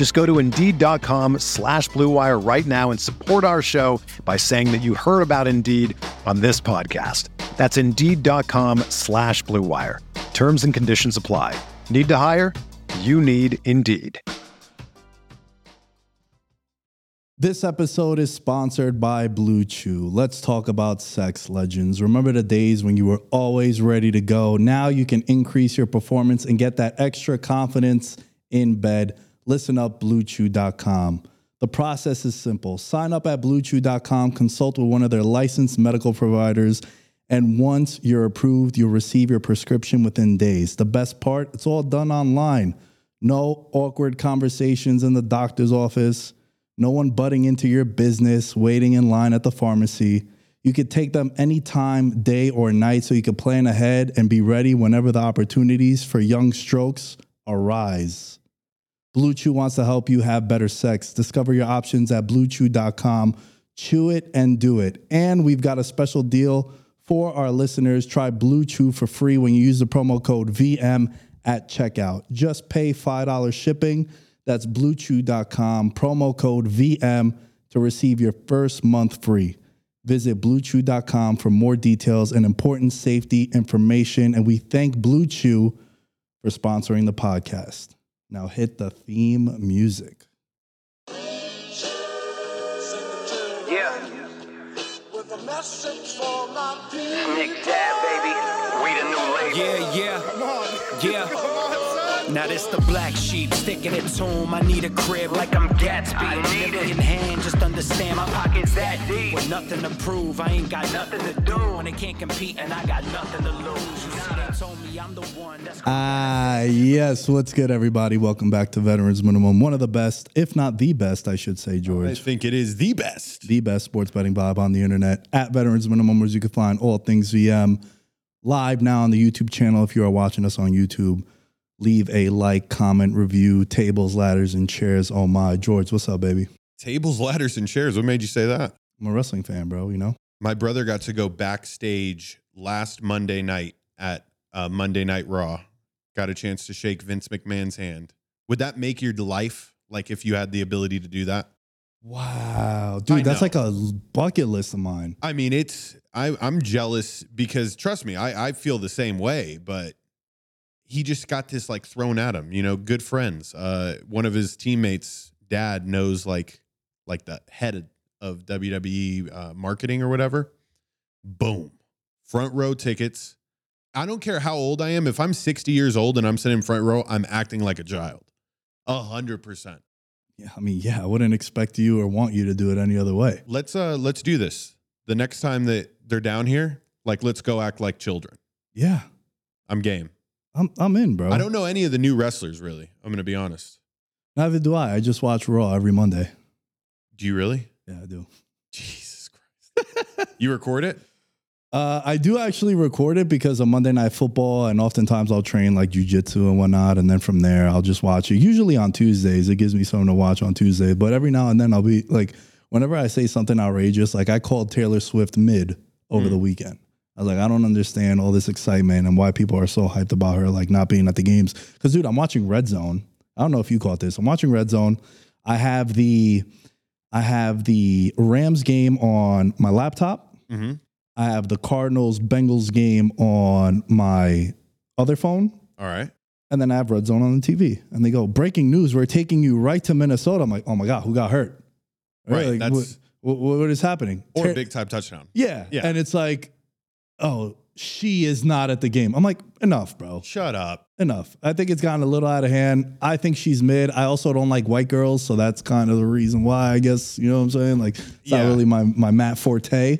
Just go to Indeed.com slash BlueWire right now and support our show by saying that you heard about Indeed on this podcast. That's Indeed.com slash BlueWire. Terms and conditions apply. Need to hire? You need Indeed. This episode is sponsored by Blue Chew. Let's talk about sex legends. Remember the days when you were always ready to go? Now you can increase your performance and get that extra confidence in bed. Listen up, bluechew.com. The process is simple. Sign up at bluechew.com, consult with one of their licensed medical providers, and once you're approved, you'll receive your prescription within days. The best part, it's all done online. No awkward conversations in the doctor's office no one butting into your business, waiting in line at the pharmacy. You could take them anytime, day or night, so you could plan ahead and be ready whenever the opportunities for young strokes arise. Blue Chew wants to help you have better sex. Discover your options at bluechew.com. Chew it and do it. And we've got a special deal for our listeners. Try Blue Chew for free when you use the promo code VM at checkout. Just pay $5 shipping. That's bluechew.com, promo code VM to receive your first month free. Visit bluechew.com for more details and important safety information. And we thank Blue Chew for sponsoring the podcast. Now hit the theme music. Yeah. Nick Dad, baby. We the new label. Yeah, yeah. Yeah. Now this the black sheep sticking it to him. I need a crib like I'm Gatsby. I need Nigga it. in hand, just understand my Pockets that deep. With nothing to prove, I ain't got nothing to do. When they can't compete and I got nothing to lose. You see, they told me I'm the one that's Ah, yes. What's good, everybody? Welcome back to Veterans Minimum. One of the best, if not the best, I should say, George. I think it is the best. the best sports betting vibe on the internet at Veterans Minimum, where you can find all things VM live now on the YouTube channel. If you are watching us on YouTube, leave a like, comment, review, tables, ladders, and chairs. Oh my, George, what's up, baby? Tables, ladders, and chairs. What made you say that? I'm a wrestling fan, bro. You know, My brother got to go backstage last Monday night at uh, Monday Night Raw. Got a chance to shake Vince McMahon's hand. Would that make your life like if you had the ability to do that? wow, I dude, that's know. like a bucket list of mine. I mean, it's I, I'm jealous because trust me, I, I feel the same way, but he just got this like thrown at him, you know, good friends. Uh one of his teammates' dad knows like like the head of WWE uh, marketing or whatever. Boom. Front row tickets. I don't care how old I am. If I'm 60 years old and I'm sitting in front row, I'm acting like a child. A hundred percent. Yeah, I mean, yeah, I wouldn't expect you or want you to do it any other way. Let's uh let's do this. The next time that they're down here, like let's go act like children. Yeah, I'm game. I'm I'm in, bro. I don't know any of the new wrestlers really. I'm gonna be honest. Neither do I. I just watch Raw every Monday. Do you really? Yeah, I do. Jesus Christ. you record it? Uh, I do actually record it because of Monday Night Football, and oftentimes I'll train like jujitsu and whatnot, and then from there I'll just watch it. Usually on Tuesdays, it gives me something to watch on Tuesday. But every now and then I'll be like, whenever I say something outrageous, like I called Taylor Swift mid over the weekend. I was like, I don't understand all this excitement and why people are so hyped about her like not being at the games. Because dude, I'm watching Red Zone. I don't know if you caught this. I'm watching Red Zone. I have the I have the Rams game on my laptop. Mm-hmm. I have the Cardinals Bengals game on my other phone. All right. And then I have Red Zone on the TV. And they go, breaking news, we're taking you right to Minnesota. I'm like, oh my God, who got hurt? Right, Like, that's- what, what- what is happening? Or Ter- a big time touchdown. Yeah. Yeah. And it's like, oh she is not at the game. I'm like, enough, bro. Shut up. Enough. I think it's gotten a little out of hand. I think she's mid. I also don't like white girls, so that's kind of the reason why. I guess you know what I'm saying. Like, it's Yeah. not really my my Matt Forte.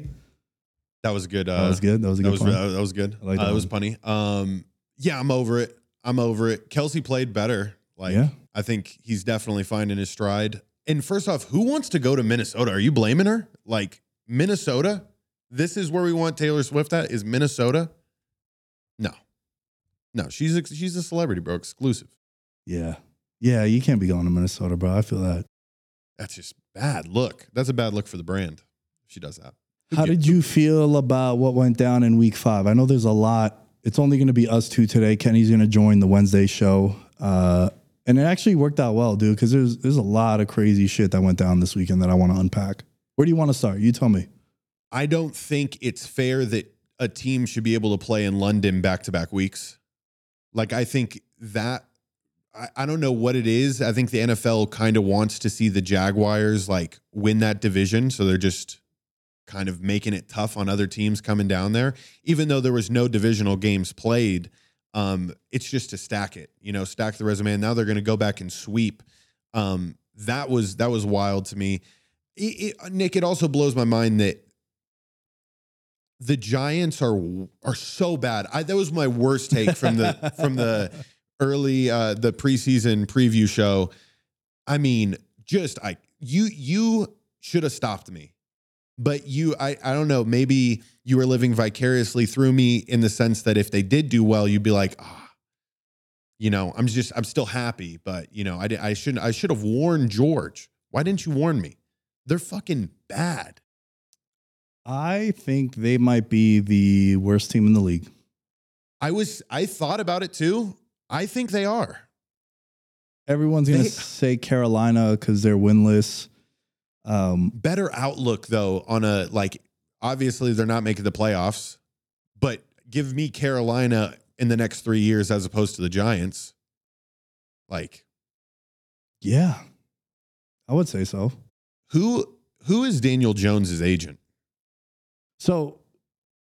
That was good. Uh, That was good. That was a That good was point. that was good. I like uh, that it was funny. Um, yeah, I'm over it. I'm over it. Kelce played better. Like, Yeah. I think he's definitely finding his stride. And first off, who wants to go to Minnesota? Are you blaming her? Like Minnesota? This is where we want Taylor Swift at? Is Minnesota? No, no. She's ex- she's a celebrity, bro. Exclusive. Yeah, yeah. You can't be going to Minnesota, bro. I feel that. That's just bad look. That's a bad look for the brand. if She does that. How did you feel about what went down in week five? I know there's a lot. It's only going to be us two today. Kenny's going to join the Wednesday show. Uh, and it actually worked out well, dude, because there's there's a lot of crazy shit that went down this weekend that I want to unpack. Where do you want to start? You tell me. I don't think it's fair that a team should be able to play in London back to back weeks. Like, I think that, I, I don't know what it is. I think the NFL kind of wants to see the Jaguars like win that division. So they're just kind of making it tough on other teams coming down there. Even though there was no divisional games played, um, it's just to stack it, you know, stack the resume. And now they're going to go back and sweep. Um, that was that was wild to me. It, it, Nick, it also blows my mind that the Giants are are so bad. I, that was my worst take from the from the early uh the preseason preview show. I mean, just I you you should have stopped me. But you I I don't know, maybe you were living vicariously through me in the sense that if they did do well, you'd be like, ah, you know, I'm just I'm still happy, but you know, I I shouldn't I should have warned George. Why didn't you warn me? They're fucking bad. I think they might be the worst team in the league. I was I thought about it too. I think they are. Everyone's going to say Carolina because they're winless. Um, Better outlook though on a like obviously they're not making the playoffs, but give me Carolina in the next 3 years as opposed to the Giants. Like yeah, I would say so. who who is Daniel Jones's agent? So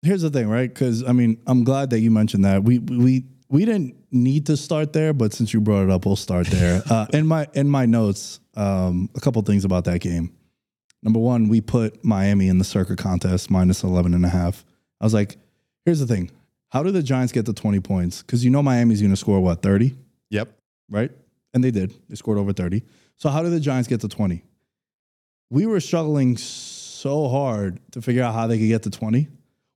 here's the thing, right? Because I mean, I'm glad that you mentioned that. We we we didn't need to start there, but since you brought it up, we'll start there. uh, in my in my notes, um, a couple things about that game. Number one, we put Miami in the Circa contest minus 11 and a half. I was like, here's the thing. How do the Giants get to 20 points? Because you know Miami's going to score what, 30? Yep. right? And they did. They scored over 30. So how do the Giants get to 20? We were struggling so hard to figure out how they could get to 20.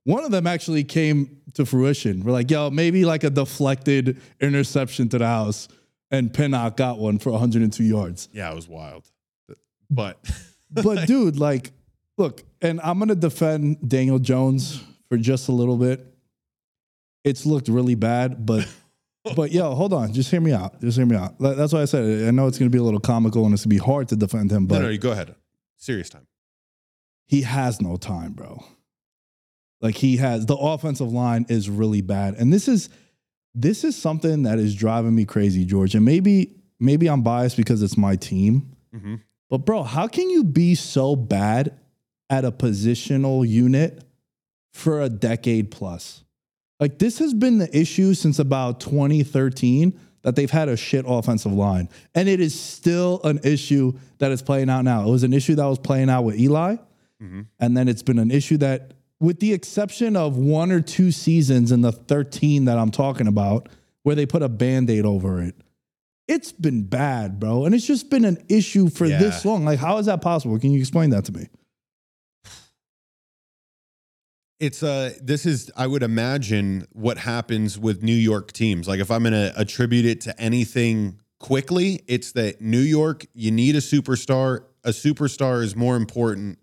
One of them actually came to fruition. We're like, yo, maybe like a deflected interception to the house, and Pinnock got one for 102 yards. Yeah, it was wild. But But dude, like, look, and I'm gonna defend Daniel Jones for just a little bit. It's looked really bad, but but yo, hold on, just hear me out. Just hear me out. That's why I said I know it's gonna be a little comical and it's gonna be hard to defend him, no, but no, you go ahead. Serious time. He has no time, bro. Like he has the offensive line is really bad. And this is this is something that is driving me crazy, George. And maybe maybe I'm biased because it's my team. hmm But bro, how can you be so bad at a positional unit for a decade plus? Like this has been the issue since about 2013 that they've had a shit offensive line. And it is still an issue that is playing out now. It was an issue that was playing out with Eli. Mhm. And then it's been an issue that with the exception of one or two seasons in the 13 that I'm talking about where they put a band-aid over it it's been bad, bro. And it's just been an issue for Yeah. this long. Like, how is that possible? Can you explain that to me? It's uh this is I would imagine what happens with New York teams. Like if I'm going to attribute it to anything quickly, it's that New York you need a superstar. A superstar is more important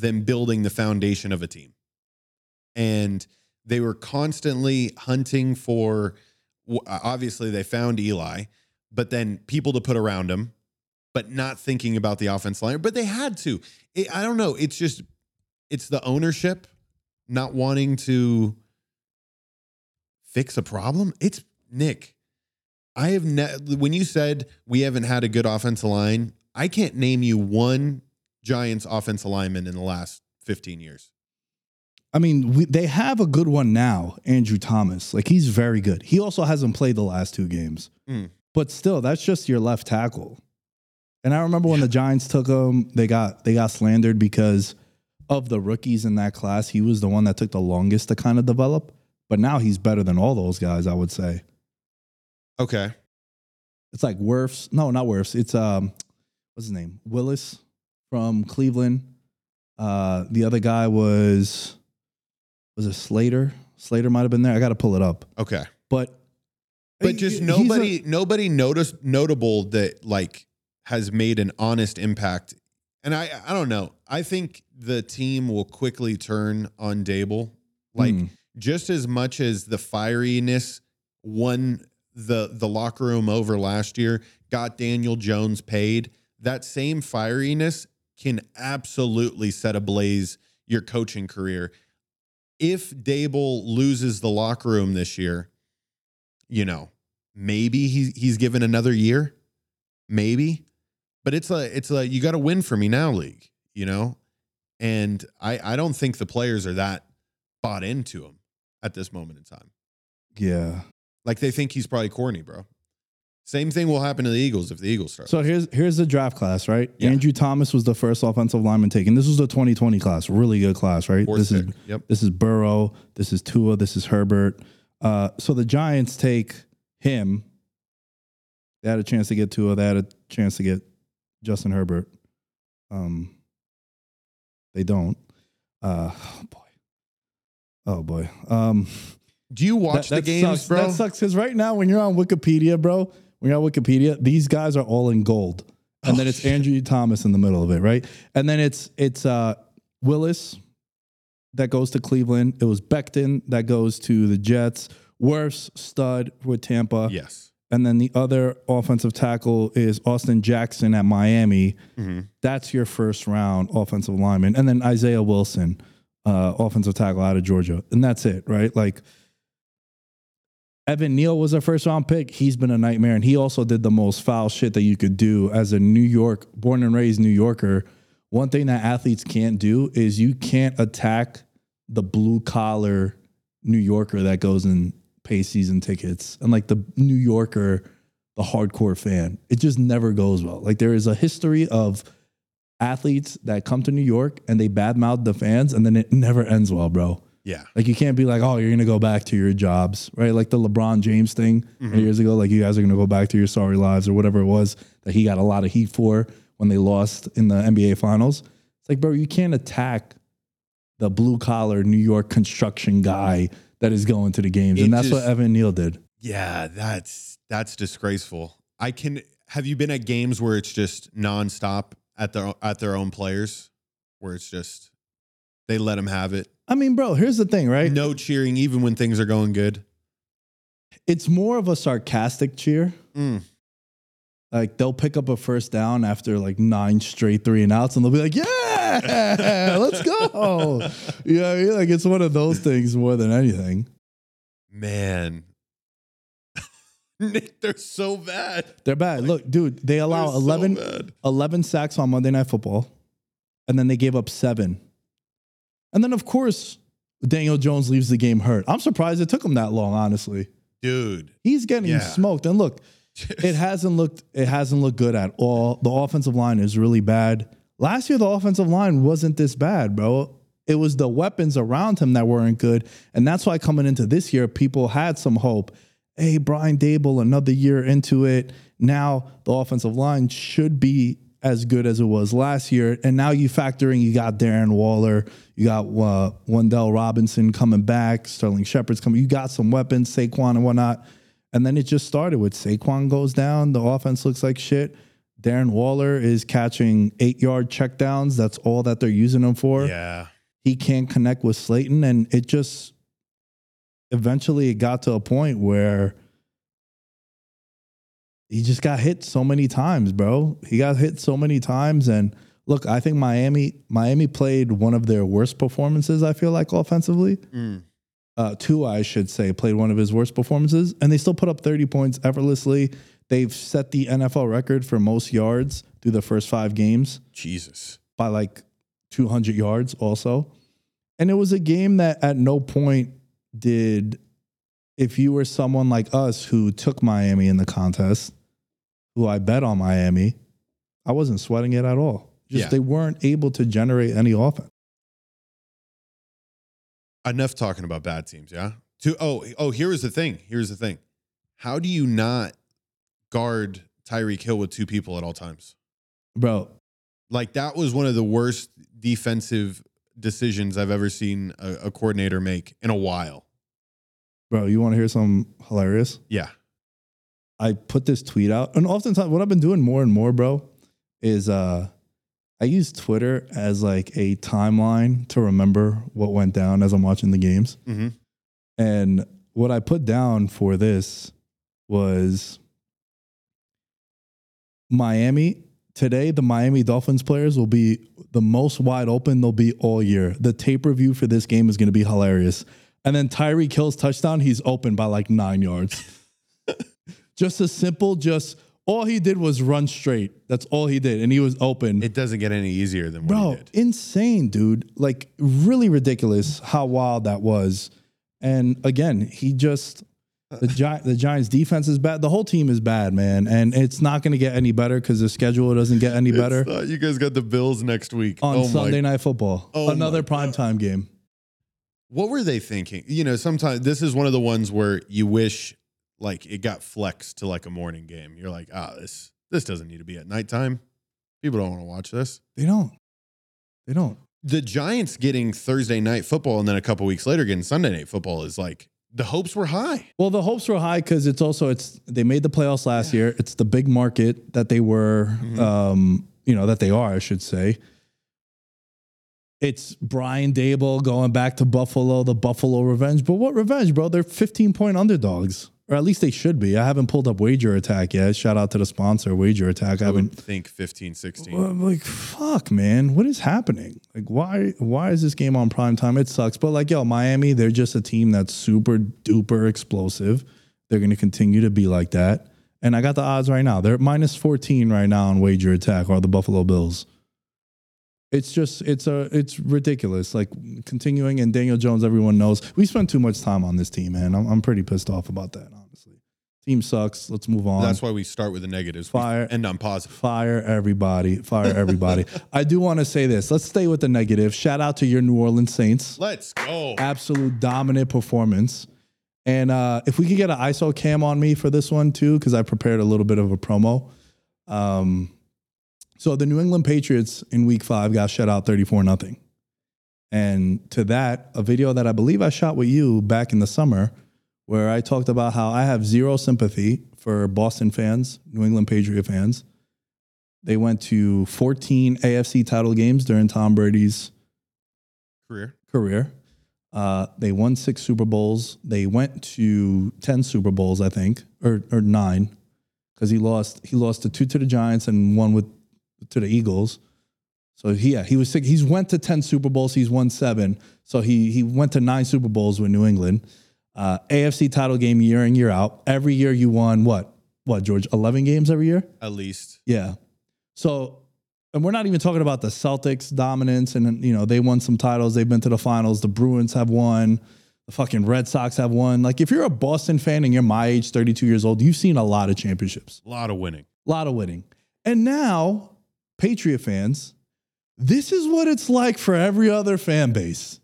than building the foundation of a team. And they were constantly hunting for obviously they found Eli, but then people to put around him, but not thinking about the offense line. But they had to. It, I don't know. It's just it's the ownership not wanting to fix a problem. It's Nick. I have ne- when you said we haven't had a good offensive line, I can't name you one Giants offense lineman in the last 15 years. I mean, we, they have a good one now, Andrew Thomas. Like he's very good. He also hasn't played the last two games, Mm. but still, that's just your left tackle. And I remember when the Giants took him, they got they got slandered because of the rookies in that class. He was the one that took the longest to kind of develop, but now he's better than all those guys. I would say Okay. it's like Wirfs. No, not Wirfs. It's um, what's his name? Willis from Cleveland. Uh, the other guy was was it Slater? Slater might have been there. I got to pull it up, Okay. but But just he's a- nobody nobody noticed notable that like has made an honest impact. And I I don't know. I think the team will quickly turn on Daboll. Like Hmm. just as much as the fieriness won the the locker room over last year, got Daniel Jones paid. That same fieriness can absolutely set ablaze your coaching career. If Daboll loses the locker room this year, you know, maybe he's he's given another year, maybe, but it's a it's a you got to win for me now league, you know, and I I don't think the players are that bought into him at this moment in time. yeah. Like they think he's probably corny, bro. Same thing will happen to the Eagles if the Eagles start. So here's here's the draft class, right? Yeah. Andrew Thomas was the first offensive lineman taken. This was the 2020 class, really good class, right? Fourth this is. Yep. this is Burrow, this is Tua, this is Herbert. Uh, so the Giants take him. They had a chance to get Tua. They had a chance to get Justin Herbert. Um, they don't. Uh, oh boy. Oh boy. Um, Do you watch that, that the games, sucks. bro? That sucks because right now, when you're on Wikipedia, bro, when you're on Wikipedia, these guys are all in gold, and then Oh, it's Andrew Thomas in the middle of it, right? And then it's it's uh, Willis that goes to Cleveland. It was Becton that goes to the Jets. Wirfs stud with Tampa, yes. and then the other offensive tackle is Austin Jackson at Miami. Mhm. That's your first round offensive lineman, and then Isaiah Wilson, uh, offensive tackle out of Georgia, and that's it, right? Like Evan Neal was a first round pick. He's been a nightmare, and he also did the most foul shit that you could do as a New York, born and raised New Yorker. One thing that athletes can't do is you can't attack the blue collar New Yorker that goes and pays season tickets and like the New Yorker, the hardcore fan. It just never goes well. Like there is a history of athletes that come to New York and they badmouth the fans, and then it never ends well, bro. Yeah. Like you can't be like, oh, you're gonna go back to your jobs, right? Like the LeBron James thing mm-hmm. years ago, like you guys are gonna go back to your sorry lives or whatever it was that he got a lot of heat for when they lost in the NBA finals. It's like, bro, you can't attack the blue collar New York construction guy that is going to the games. It and that's just- what Evan Neal did. Yeah, that's that's disgraceful. I can have you been at games where it's just nonstop at their at their own players, where it's just they let them have it, I mean, bro, here's the thing, right? no cheering even when things are going good. It's more of a sarcastic cheer. Mm. Like they'll pick up a first down after like nine straight three and outs, and they'll be like, "Yeah, let's go." You know, I mean? like it's one of those things more than anything. Man, Nick, they're so bad. They're bad. Look, dude, they allow so 11, 11 sacks on Monday Night Football, and then they gave up seven. And then, of course, Daniel Jones leaves the game hurt. I'm surprised it took him that long. Honestly, dude. he's getting Yeah. smoked. And look, it hasn't looked it hasn't looked good at all. The offensive line is really bad. Last year, the offensive line wasn't this bad, bro. It was the weapons around him that weren't good, and that's why coming into this year, people had some hope. Hey, Brian Daboll, another year into it. Now the offensive line should be as good as it was last year, and now you factor in you got Darren Waller, you got uh, Wan'Dale Robinson coming back, Sterling Shepard's coming. You got some weapons, Saquon and whatnot. And then it just started with Saquon goes down. The offense looks like shit. Darren Waller is catching eight yard checkdowns. That's all that they're using him for. Yeah. He can't connect with Slayton. And it just eventually it got to a point where he just got hit so many times, bro. He got hit so many times. And look, I think Miami, Miami played one of their worst performances, I feel like offensively Mm. uh, Tua, I should say, played one of his worst performances, and they still put up 30 points effortlessly. They've set the NFL record for most yards through the first five games Jesus. by like 200 yards, also. And it was a game that at no point did, if you were someone like us who took Miami in the contest, who I bet on Miami, I wasn't sweating it at all. Just Yeah. they weren't able to generate any offense. Enough talking about bad teams, yeah. To oh oh, here's the thing. Here's the thing. How do you not guard Tyreek Hill with two people at all times? Bro, Like that was one of the worst defensive decisions I've ever seen a, a coordinator make in a while. bro, you want to hear something hilarious? Yeah. I put this tweet out, and oftentimes what I've been doing more and more, bro, is uh I use Twitter as like a timeline to remember what went down as I'm watching the games. Mm-hmm. And what I put down for this was Miami. Today, the Miami Dolphins players will be the most wide open they'll be all year. The tape review for this game is going to be hilarious. And then Tyreek Hill's touchdown. He's open by like nine yards. just a simple, just all he did was run straight. That's all he did. And he was open. It doesn't get any easier than what Bro, he did. insane, dude. Like really ridiculous how wild that was. And again, he just the Gi- the Giants defense is bad. The whole team is bad, man, and it's not going to get any better because the schedule doesn't get any better It's, uh, you guys got the Bills next week on Oh my- Sunday Night Football. Oh Another my God. primetime game. What were they thinking? You know, sometimes this is one of the ones where you wish like it got flexed to like a morning game. You're like, ah, this this doesn't need to be at nighttime. People don't want to watch this. They don't. They don't. The Giants getting Thursday night football and then a couple weeks later getting Sunday night football is like the hopes were high. Well, the hopes were high because it's also it's they made the playoffs last year. It's the big market that they were, Mhm. um, you know, that they are, I should say. It's Brian Daboll going back to Buffalo, the Buffalo revenge. But what revenge, bro? They're 15 point underdogs, or at least they should be. I haven't pulled up Wager Attack yet. Shout out to the sponsor, Wager Attack. I I haven't would think 15, 16. I'm like, fuck, man, what is happening? Like, why why is this game on prime time? It sucks. But like, yo, Miami, they're just a team that's super duper explosive. They're gonna continue to be like that. And I got the odds right now. They're minus 14 right now on wager attack or the Buffalo Bills. It's just it's a it's ridiculous. Like continuing and Daniel Jones, everyone knows. We spent too much time on this team, man. I'm I'm pretty pissed off about that. Team sucks. Let's move on. That's why we start with the negatives. We Fire. End on positive. Fire everybody. Fire everybody. I do want to say this. Let's stay with the negative. Shout out to your New Orleans Saints. Let's go. Absolute dominant performance. And uh, if we could get an ISO cam on me for this one too, because I prepared a little bit of a promo. Um, so the New England Patriots in week five got shut out 34 nothing. And to that, a video that I believe I shot with you back in the summer, where I talked about how I have zero sympathy for Boston fans, New England Patriot fans. They went to 14 AFC title games during Tom Brady's Career. career. Uh, they won six Super Bowls. They went to 10 Super Bowls, I think, or, or nine, because he lost he lost to two to the Giants and one with to the Eagles. So he, yeah, he was sick. He's went to 10 Super Bowls. He's won seven. So he he went to nine Super Bowls with New England. Uh, AFC title game year in, year out. Every year you won what? What, George? 11 games every year? At least. Yeah. So, and we're not even talking about the Celtics dominance, and you know they won some titles. They've been to the finals. The Bruins have won. The fucking Red Sox have won. Like, if you're a Boston fan and you're my age, 32 years old, you've seen a lot of championships, A lot of winning. a lot of winning. And now, Patriot fans, this is what it's like for every other fan base.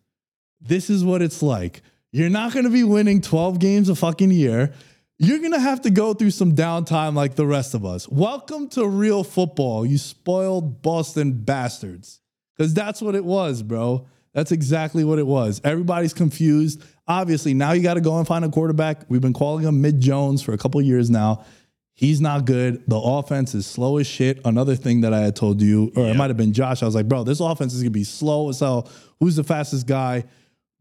This is what it's like. You're not going to be winning 12 games a fucking year. You're going to have to go through some downtime like the rest of us. Welcome to real football, you spoiled Boston bastards. Because that's what it was, bro. That's exactly what it was. Everybody's confused. Obviously, now you got to go and find a quarterback. We've been calling him Mid Jones for a couple years now. He's not good. The offense is slow as shit. Another thing that I had told you, or it might have been Josh. I was like, bro, this offense is gonna be slow as hell. Who's the fastest guy?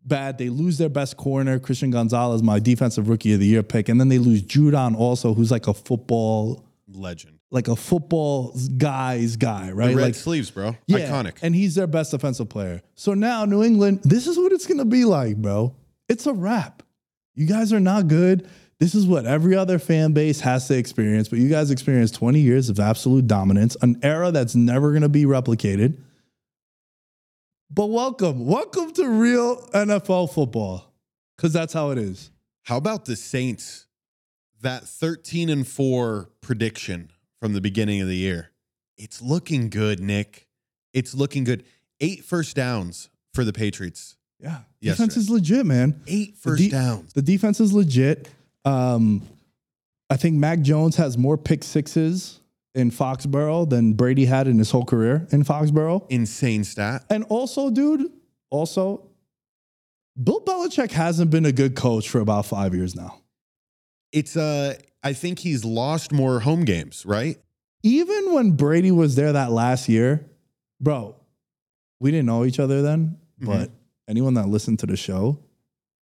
Bad. They lose their best corner, Christian Gonzalez, my defensive rookie of the year pick, and then they lose Judon also, who's like a football, Legend. like a football guy's guy, right? The red like sleeves, bro. yeah, Iconic. And he's their best defensive player. So now New England, this is what it's gonna be like, bro. It's a wrap. You guys are not good. This is what every other fan base has to experience, but you guys experienced 20 years of absolute dominance, an era that's never gonna be replicated. But welcome, welcome to real NFL football, because that's how it is. How about the Saints? That 13 and 4 prediction from the beginning of the year. It's looking good, Nick. It's looking good. Eight first downs for the Patriots. Yeah, Yesterday. defense is legit, man. Eight The first de- downs. The defense is legit. Um, I think Mac Jones has more pick sixes in Foxborough than Brady had in his whole career in Foxborough. Insane stat. And also, dude, also, Bill Belichick hasn't been a good coach for about five years now. It's uh I think he's lost more home games, right? Even when Brady was there that last year, bro, we didn't know each other then, but anyone that listened to the show,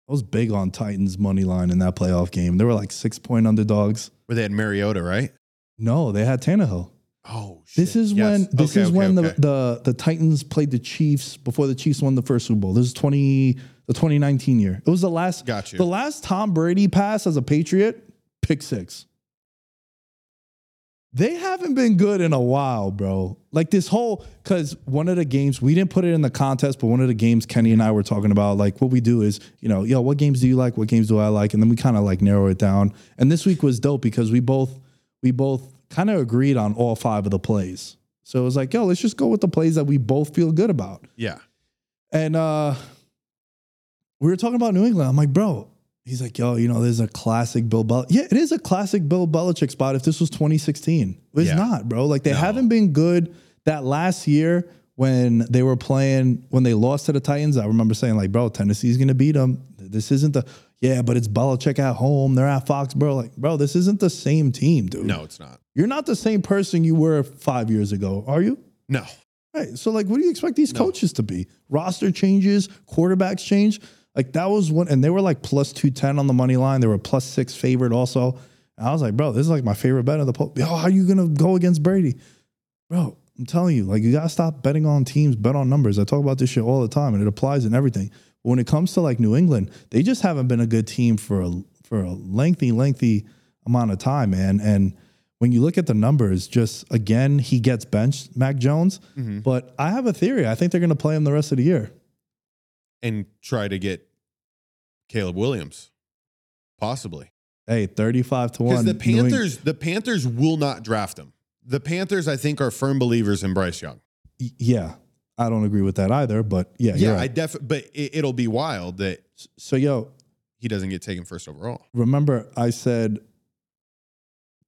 I was big on Titans money line in that playoff game. They were like six point underdogs. Where they had Mariota, right? No, they had Tannehill. Oh shit. This is Yes. when this Okay, is okay, when okay. the, the the Titans played the Chiefs before the Chiefs won the first Super Bowl. This is 20 the 2019 year. It was the last Got you. the last Tom Brady pass as a Patriot, pick 6. They haven't been good in a while, bro. Like this whole cuz one of the games we didn't put it in the contest, but one of the games Kenny and I were talking about like what we do is, you know, yo, what games do you like? What games do I like? And then we kind of like narrow it down. And this week was dope because we both we both kind of agreed on all five of the plays. So it was like, yo, let's just go with the plays that we both feel good about. Yeah. And uh we were talking about New England. I'm like, bro, he's like, yo, you know, there's a classic Bill Belichick. Yeah, it is a classic Bill Belichick spot if this was 2016. It's Yeah. not, bro. Like they No. haven't been good that last year when they were playing, when they lost to the Titans. I remember saying, like, bro, Tennessee's gonna beat them. This isn't the yeah, but it's Belichick at home. They're at Foxborough. Like, bro, this isn't the same team, dude. No, it's not. You're not the same person you were five years ago, are you? No. Right. So, like, what do you expect these coaches to be? Roster changes, quarterbacks change. Like, that was one, and they were like plus 210 on the money line. They were plus six favorite also. And I was like, bro, this is like my favorite bet of the post. Yo, how are you going to go against Brady? Bro, I'm telling you, like, you got to stop betting on teams, bet on numbers. I talk about this shit all the time, and it applies in everything. When it comes to like New England, they just haven't been a good team for a, for a lengthy, lengthy amount of time, man. And when you look at the numbers, just again, he gets benched, Mac Jones. Mm-hmm. But I have a theory. I think they're going to play him the rest of the year. And try to get Caleb Williams. Possibly. Hey, 35 to 1. Because the Panthers, the Panthers will not draft him. The Panthers, I think, are firm believers in Bryce Young. Y- yeah. I don't agree with that either, but yeah, Yeah, you're I right. def but it, it'll be wild that so, yo, he doesn't get taken first overall. remember I said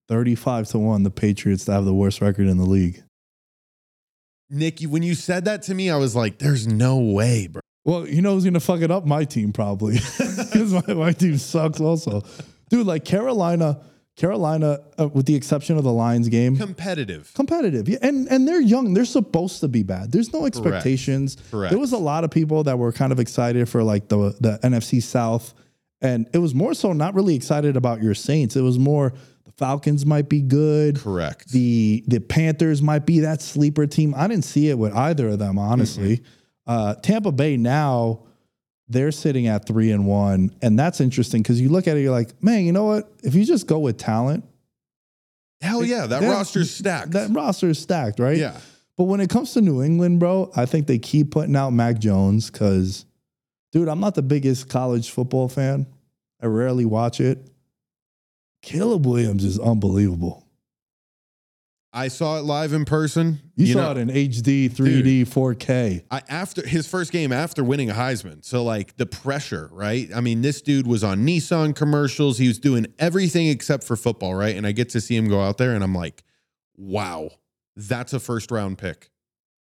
35 to 1, the Patriots to have the worst record in the league. Nick, when you said that to me, I was like, there's no way, bro. Well, you know who's gonna fuck it up? My team probably, because my, my team sucks also, dude. Like Carolina, Carolina, uh, with the exception of the Lions game, Competitive. competitive, yeah, and and they're young. They're supposed to be bad. There's no expectations. Correct. There was a lot of people that were kind of excited for like the the NFC South, and it was more so not really excited about your Saints. It was more the Falcons might be good. Correct. The the Panthers might be that sleeper team. I didn't see it with either of them, honestly. Uh, Tampa Bay now they're sitting at three and one, and that's interesting because you look at it, you're like, man, you know what? If you just go with talent, Hell yeah, that roster's stacked. that roster is stacked, right? yeah. But when it comes to New England, bro, I think they keep putting out Mac Jones because, dude, I'm not the biggest college football fan. I rarely watch it. Caleb Williams is unbelievable. I saw it live in person. You, saw know, it in HD, 3D, 4K. I, after his first game after winning a Heisman. So like the pressure, right? I mean, this dude was on Nissan commercials. He was doing everything except for football, right? And I get to see him go out there and I'm like, wow, that's a first round pick.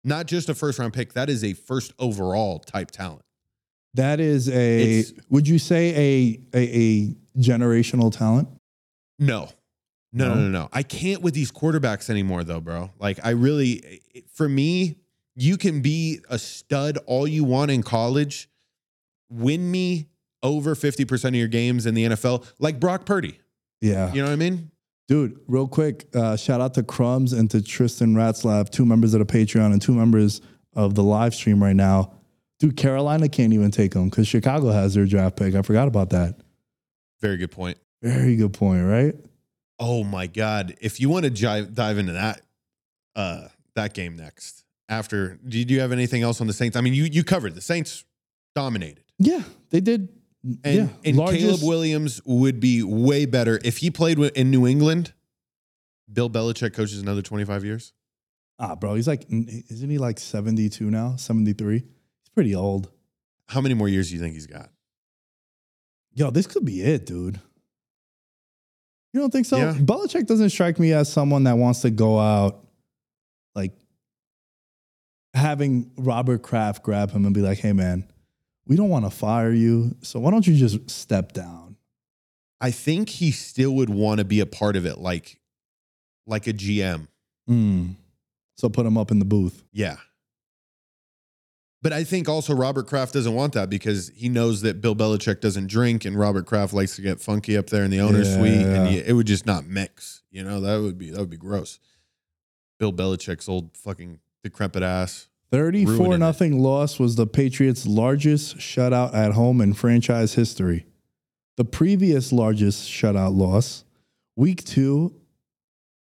Not just a first round pick, that is a first overall type talent. That is a, It's- would you say a, a, a generational talent? No. No, no, No? no. I can't with these quarterbacks anymore, though, bro. Like, I really, for me, you can be a stud all you want in college, win me over 50% of your games in the NFL, like Brock Purdy. Yeah. You know what I mean? Dude, real quick, uh, shout out to Crumbs and to Tristan Ratzlaff, two members of the Patreon and two members of the live stream right now. Dude, Carolina can't even take them because Chicago has their draft pick. I forgot about that. Very good point. Very good point, right? Oh my God. If you want to jive, dive into that, uh, that game next, after. Did you have anything else on the Saints? I mean, you you covered the Saints dominated. Yeah, they did. And, yeah, and largest- Caleb Williams would be way better if he played in New England. Bill Belichick coaches another 25 years. Ah, bro, he's like, isn't he like 72 now? 73? He's pretty old. How many more years do you think he's got? Yo, this could be it, dude. You don't think so? Yeah. Belichick doesn't strike me as someone that wants to go out like having Robert Kraft grab him and be like, hey, man, we don't want to fire you. So why don't you just step down? I think he still would want to be a part of it, like like a GM. Mm. So put him up in the booth. Yeah. But I think also Robert Kraft doesn't want that because he knows that Bill Belichick doesn't drink and Robert Kraft likes to get funky up there in the owner's Yeah. suite and he- it would just not mix. You know, that would be that would be gross. Bill Belichick's old fucking decrepit ass. 34 Ruining it. nothing loss was the Patriots' largest shutout at home in franchise history. The previous largest shutout loss, week two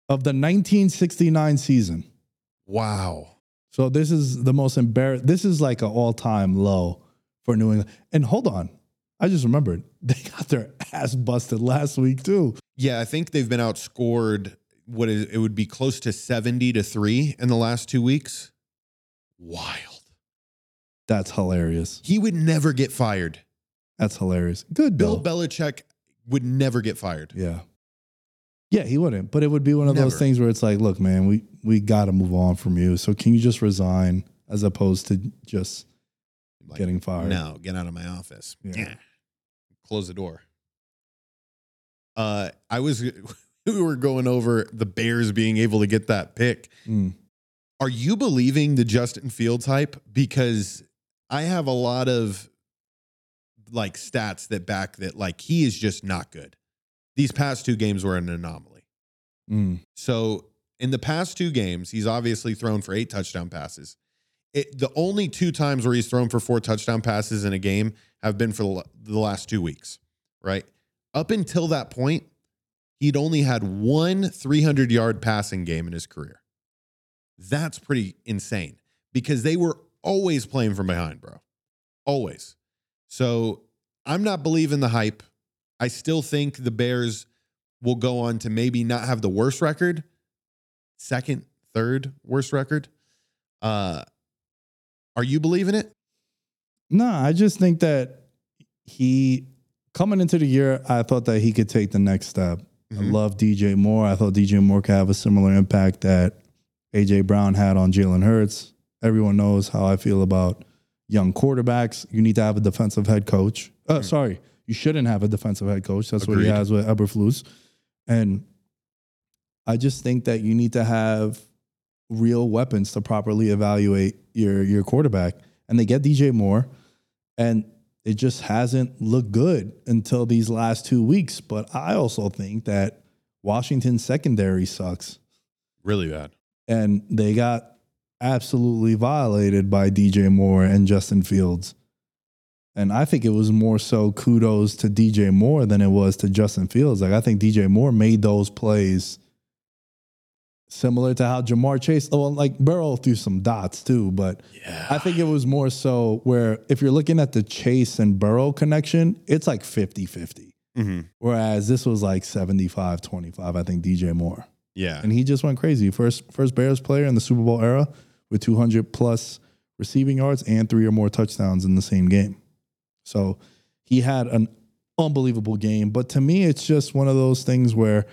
of the 1969 season. Wow. So this is the most embarrassing. This is like an all-time low for New England. And hold on, I just remembered they got their ass busted last week too. Yeah, I think they've been outscored what is it would be close to 70 to 3 in the last 2 weeks. Wild. That's hilarious. He would never get fired. That's hilarious. Good Bill Bill. Belichick would never get fired. Yeah. Yeah, he wouldn't. But it would be one of those things where it's like, look, man, we we got to move on from you. So can you just resign as opposed to just Like, getting fired? No, get out of my office. Yeah. Yeah. Close the door. Uh, I was we were going over the Bears being able to get that pick. Mm. Are you believing the Justin Fields hype? Because I have a lot of like stats that back that like he is just not good. These past two games were an anomaly. Mm. So in the past two games, he's obviously thrown for eight touchdown passes. It, the only two times where he's thrown for four touchdown passes in a game have been for the the last two weeks, right? Up until that point, he'd only had one 300 yard passing game in his career. That's pretty insane because they were always playing from behind, bro. Always. So I'm not believing the hype. I still think the Bears will go on to maybe not have the worst record, second, third worst record. Uh, are you believing it? No, I just think that he coming into the year, I thought that he could take the next step. I Mhm. love DJ Moore. I thought DJ Moore could have a similar impact that AJ Brown had on Jalen Hurts. Everyone knows how I feel about young quarterbacks. You need to have a defensive head coach. Uh, Sorry, you shouldn't have a defensive head coach. That's what he has with Eberflus. And I just think that you need to have real weapons to properly evaluate your your quarterback. And they get DJ Moore, and it just hasn't looked good until these last two weeks. But I also think that Washington's secondary sucks, Really bad. and they got absolutely violated by DJ Moore and Justin Fields. And I think it was more so kudos to DJ Moore than it was to Justin Fields. Like I think DJ Moore made those plays similar to how Ja'Marr Chase, well, like Burrow threw some dots too, but Yeah. I think it was more so where if you're looking at the Chase and Burrow connection, it's like 50 50. hmm Whereas this was like 75 25, I think DJ Moore. Yeah. And he just went crazy. First first Bears player in the Super Bowl era with 200 plus receiving yards and three or more touchdowns in the same game. So he had an unbelievable game. But to me, it's just one of those things where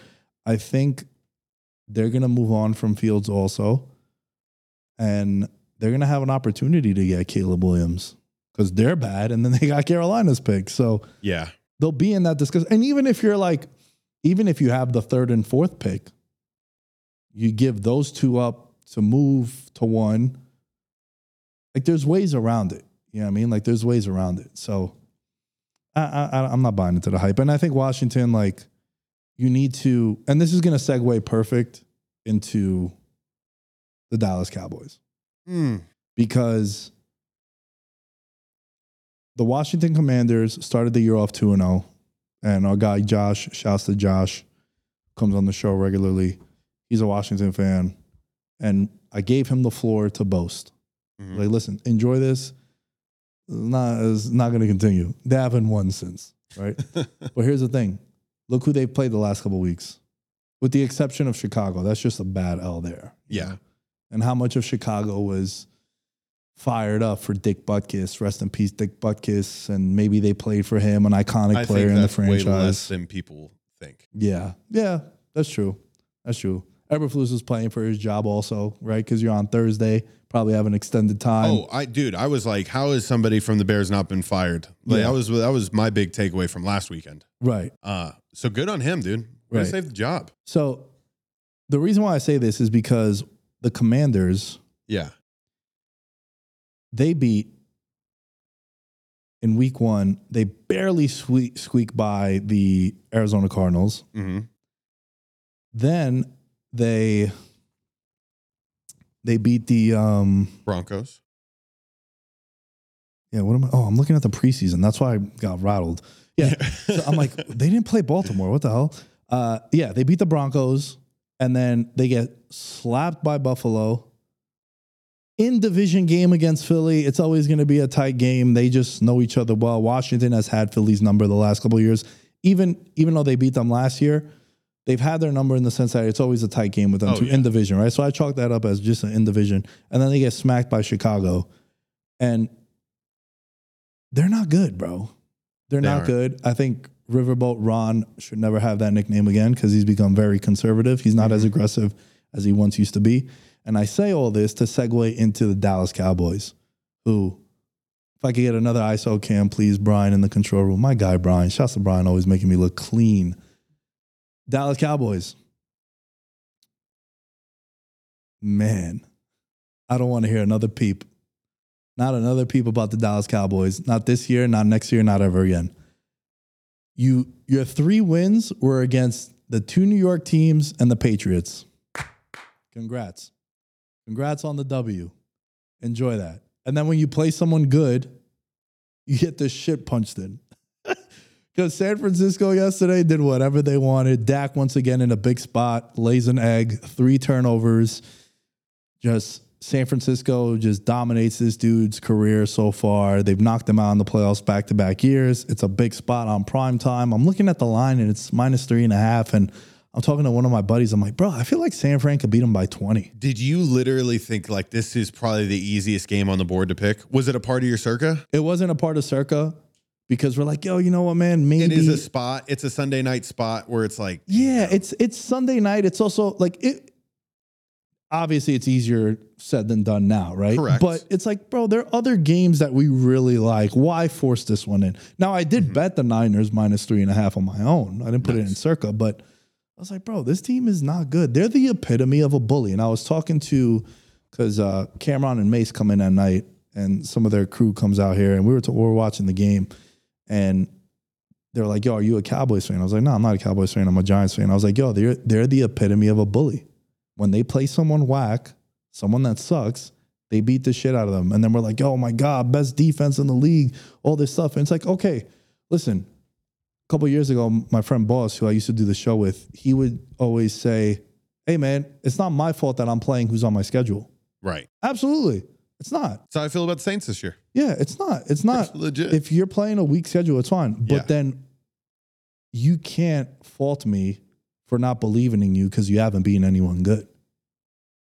I think they're going to move on from Fields also. And they're going to have an opportunity to get Caleb Williams because they're bad. And then they got Carolina's pick. So yeah. they'll be in that discussion. And even if you're like, even if you have the third and fourth pick, you give those two up to move to one. Like there's ways around it. You know what I mean? Like there's ways around it. So I, I I'm not buying into the hype. And I think Washington, like, you need to, and this is gonna segue perfect into the Dallas Cowboys Mm. because the Washington Commanders started the year off 2 0. And our guy Josh, shouts to Josh, comes on the show regularly. He's a Washington fan. and I gave him the floor to boast. Mhm. Like, listen, enjoy this. Not it's not going to continue. They haven't won since, right? but here's the thing: look who they've played the last couple weeks, with the exception of Chicago. That's just a bad L there. Yeah. And how much of Chicago was fired up for Dick Butkus? Rest in peace, Dick Butkus. And maybe they played for him, an iconic I player in the that's way less franchise. than people think. Yeah, yeah, that's true. That's true. Eberflus is playing for his job also, right? Because you're on Thursday, probably have an extended time. Oh, I dude, I was like, how has somebody from the Bears not been fired? Like Yeah. that was that was my big takeaway from last weekend. Right. Uh, so good on him, dude. Right. to save the job. So the reason why I say this is because the Commanders Yeah. they beat in week one. They barely squeak, squeak by the Arizona Cardinals. hmm Then they they beat the um Broncos. yeah. What am I? Oh, I'm looking at the preseason. That's why I got rattled. Yeah. so I'm like, they didn't play Baltimore. What the hell? Uh, yeah, they beat the Broncos, and then they get slapped by Buffalo. In division game against Philly, it's always going to be a tight game. They just know each other well. Washington has had Philly's number the last couple of years. Even even though they beat them last year, they've had their number in the sense that it's always a tight game with them Oh, too, yeah. in division, right? So I chalk that up as just an in division, and then they get smacked by Chicago, and they're not good, bro. They're They not aren't. good. I think Riverboat Ron should never have that nickname again because he's become very conservative. He's not as Mm-hmm. aggressive as he once used to be. And I say all this to segue into the Dallas Cowboys, who, if I could get another ISO cam, please, Brian in the control room. My guy, Brian. Shouts to Brian, always making me look clean. Dallas Cowboys. Man, I don't want to hear another peep. Not another peep about the Dallas Cowboys. Not this year, not next year, not ever again. You your three wins were against the two New York teams and the Patriots. Congrats. Congrats on the W. Enjoy that. And then when you play someone good, you get this shit punched in. Because San Francisco yesterday did whatever they wanted. Dak once again in a big spot, lays an egg, three turnovers. Just San Francisco just dominates this dude's career so far. They've knocked him out in the playoffs back to back years. It's a big spot on prime time. I'm looking at the line and it's minus three and a half. And I'm talking to one of my buddies. I'm like, bro, I feel like San Fran could beat them by 20. Did you literally think like this is probably the easiest game on the board to pick? Was it a part of your Circa? It wasn't a part of Circa because we're like, yo, you know what, man? Maybe It is a spot. It's a Sunday night spot where it's like, Yeah, it's it's Sunday night. It's also like it. Obviously, it's easier said than done now, right? Correct. But it's like, bro, there are other games that we really like. Why force this one in? Now, I Mm-hmm. did bet the Niners minus three and a half on my own. I didn't put it in Circa, but I was like, bro, this team is not good. They're the epitome of a bully. And I was talking to because uh, Cameron and Mace come in at night, and some of their crew comes out here, and we were we were watching the game, and they're like, "Yo, are you a Cowboys fan?" I was like, "No, I'm not a Cowboys fan. I'm a Giants fan." I was like, "Yo, they're they're the epitome of a bully. When they play someone whack, someone that sucks, they beat the shit out of them, and then we're like, "Oh my god, best defense in the league, all this stuff." And it's like, okay, listen. A couple years ago, my friend Boss, who I used to do the show with, he would always say, "Hey, man, it's not my fault that I'm playing who's on my schedule." right. Absolutely, it's not. That's how I feel about the Saints this year. Yeah, it's not. It's not legit. If you're playing a weak schedule, it's fine. But Yeah. then you can't fault me for not believing in you because you haven't beaten anyone good.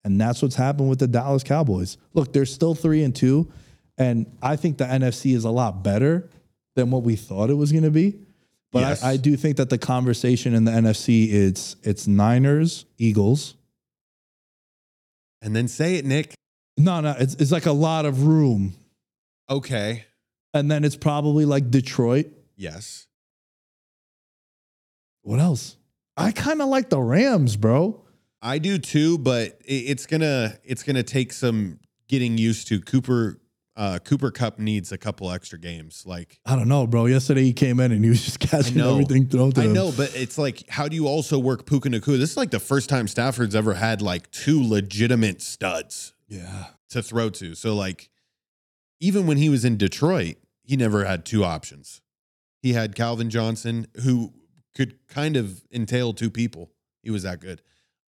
And that's what's happened with the Dallas Cowboys. Look, they're still three and two. And I think the NFC is a lot better than what we thought it was going to be. But Yes. I, I do think that the conversation in the NFC it's it's Niners, Eagles. and then say it, Nick. No, no, it's it's like a lot of room. Okay. And then it's probably like Detroit. Yes. What else? I kind of like the Rams, bro. I do too, but it's gonna it's gonna take some getting used to. Cooper uh, Cooper Kupp needs a couple extra games. Like I don't know, bro. Yesterday he came in and he was just I catching everything thrown to I him. know, but it's like, how do you also work Puka Nacua? This is like the first time Stafford's ever had like two legitimate studs Yeah. To throw to. So like, even when he was in Detroit, he never had two options. He had Calvin Johnson, who could kind of entail two people. He was that good.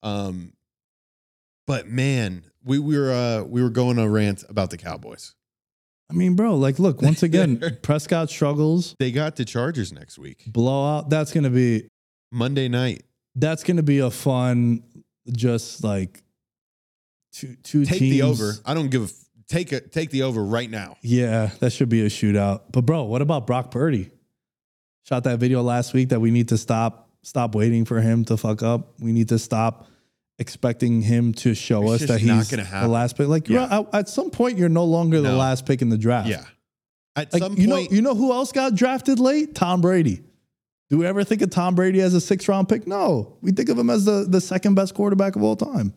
Um, But man, we, we were uh, we were going a rant about the Cowboys. I mean, bro, like, look, once again, Prescott struggles, They got the Chargers next week, blowout. That's gonna be Monday night. that's gonna be a fun, just like two two Take teams. the over. I don't give a f- take it. Take the over right now. Yeah, that should be a shootout. But bro, what about Brock Purdy? Shot that video last week that we need to stop stop waiting for him to fuck up. We need to stop expecting him to show It's us that he's the last pick. Like, Yeah. at, at some point, you're no longer the last pick in the draft. Yeah. At Like, some you point, know, you know who else got drafted late? Tom Brady. Do we ever think of Tom Brady as a six round pick? No, we think of him as the, the second best quarterback of all time.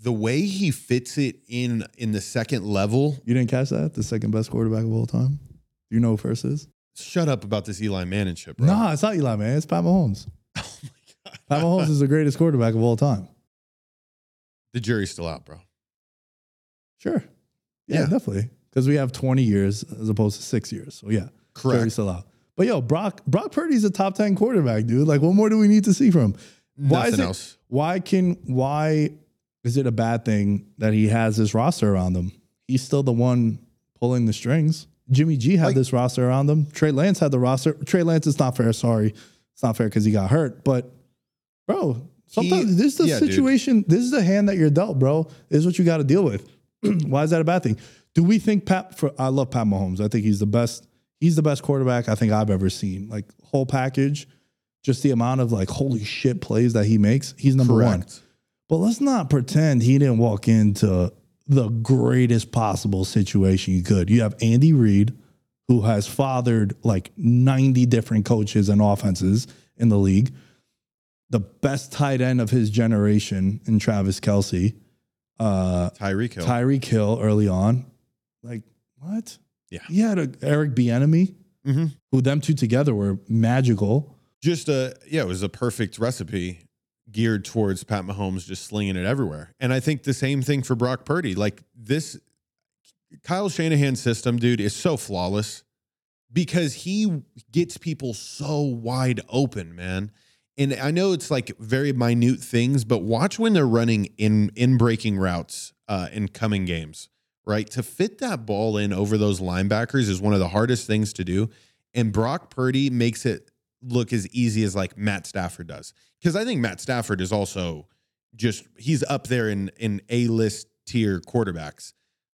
The way he fits it in in the second level. You didn't catch that? The second best quarterback of all time. You know who first is? Shut up about this Eli Manning shit, bro. Nah, it's not Eli, man. It's Pat Mahomes. Oh my god. Pat Mahomes is the greatest quarterback of all time. the jury's still out, bro. Sure. Yeah, Yeah. definitely. Because we have 20 years as opposed to six years. So yeah, Correct. jury's still out. But yo, Brock Brock Purdy's a top 10 quarterback, dude. Like, what more do we need to see from him? Why Nothing is it, else. Why can why is it a bad thing that he has this roster around him? He's still the one pulling the strings. Jimmy G had Like- this roster around him. Trey Lance had the roster. Trey Lance is not fair. Sorry, it's not fair because he got hurt. But bro, sometimes He- this is the yeah, dude. situation. This is the hand that you're dealt, bro. This is what you got to deal with. why is that a bad thing? Do we think Pat? For I love Pat Mahomes. I think he's the best. He's the best quarterback I think I've ever seen. Like whole package, just the amount of like holy shit plays that he makes. He's number one. But let's not pretend he didn't walk into the greatest possible situation you could. You have Andy Reid, who has fathered like 90 different coaches and offenses in the league, the best tight end of his generation in Travis Kelce, uh, Tyreek Hill. Tyreek Hill early on. Like, what? Yeah. He had a Eric Bieniemy, Mhm. who them two together were magical. just a yeah, it was a perfect recipe geared towards Pat Mahomes just slinging it everywhere. And I think the same thing for Brock Purdy. Like this Kyle Shanahan system, dude, is so flawless because he gets people so wide open, man. And I know it's like very minute things, but watch when they're running in in breaking routes uh, in coming games, right? To fit that ball in over those linebackers is one of the hardest things to do. And Brock Purdy makes it look as easy as like Matt Stafford does. Because I think Matt Stafford is also just he's up there in in A list tier quarterbacks.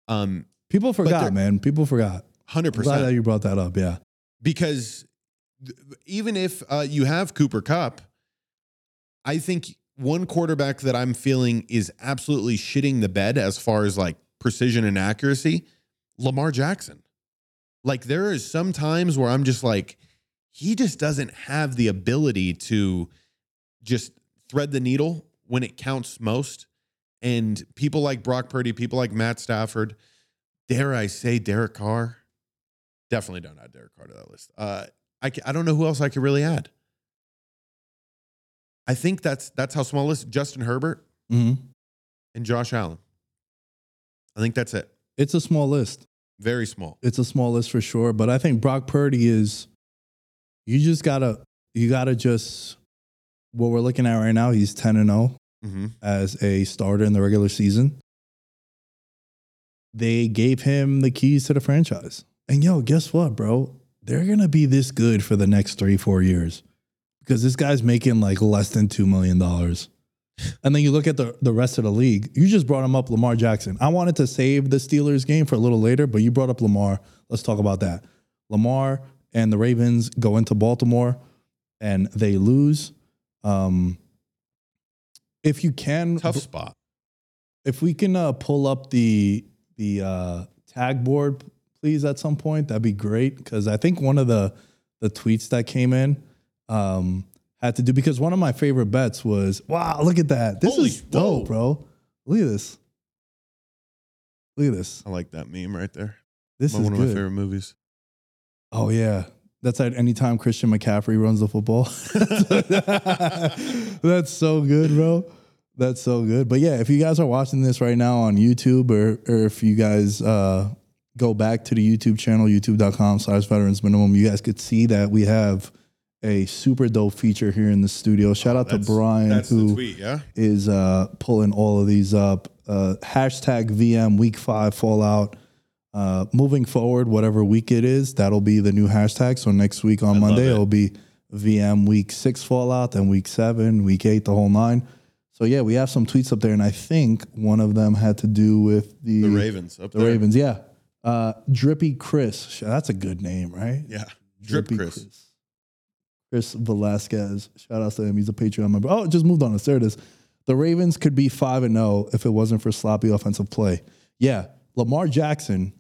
Um, People forgot, man. People forgot. hundred I'm glad that percent. you brought that up. Yeah. Because th- even if uh, you have Cooper Kupp, I think one quarterback that I'm feeling is absolutely shitting the bed as far as like precision and accuracy, Lamar Jackson. Like there is some times where I'm just like, he just doesn't have the ability to just thread the needle when it counts most. And people like Brock Purdy, people like Matt Stafford, dare I say Derek Carr, definitely don't add Derek Carr to that list. Uh, I, I don't know who else I could really add. I think that's that's how small list Justin Herbert Mm-hmm. and Josh Allen. I think that's it. It's a small list. Very small. It's a small list for sure. But I think Brock Purdy is. You just gotta. You gotta just. What we're looking at right now, he's ten and zero hmm as a starter in the regular season. They gave him the keys to the franchise, and yo, guess what, bro? They're gonna be this good for the next three, four years, because this guy's making like less than two million dollars. And then you look at the, the rest of the league. You just brought him up, Lamar Jackson. I wanted to save the Steelers game for a little later, but you brought up Lamar. Let's talk about that. Lamar and the Ravens go into Baltimore and they lose. Um, if you can, Tough spot. if we can uh, pull up the the uh, tag board, please, at some point, that'd be great. Because I think one of the the tweets that came in um, had to do because one of my favorite bets was, "Wow, look at that! This Holy- is dope, whoa. bro! Look at this! Look at this! I like that meme right there. This is one is of my favorite movies. Oh yeah. That's at any time Christian McCaffrey runs the football. That's so good, bro. That's so good. But yeah, if you guys are watching this right now on YouTube or or if you guys uh go back to the YouTube channel, youtube.com slash veterans minimum, you guys could see that we have a super dope feature here in the studio. Shout out to Oh, Brian who tweet, yeah. is uh, pulling all of these up. Uh, hashtag VM Week Five Fallout. Uh, moving forward, whatever week it is, that'll be the new hashtag. So next week on I Monday, it. it'll be VM Week Six Fallout, then Week Seven, Week Eight, the whole nine. So yeah, we have some tweets up there, and I think one of them had to do with the, The Ravens up The there. Ravens, yeah. Uh, Drippy Chris, that's a good name, right? Yeah. Drip Drippy Chris. Chris Velasquez. Shout out to him. He's a Patreon member. Oh, just moved on us. There it is. The Ravens could be 5 and 0 if it wasn't for sloppy offensive play. Yeah. Lamar Jackson,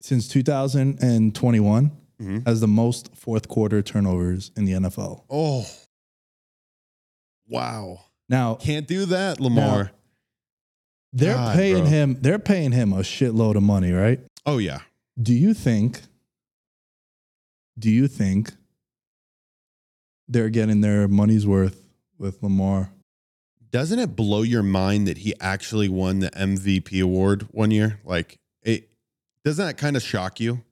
since 2021, Mhm. has the most fourth quarter turnovers in the NFL. Oh. Wow. Now, Can't do that, Lamar. they're God, paying bro. him, they're paying him a shitload of money, right? oh yeah. Do you think do you think they're getting their money's worth with Lamar? Doesn't it blow your mind that he actually won the MVP award one year? Like doesn't that kind of shock you?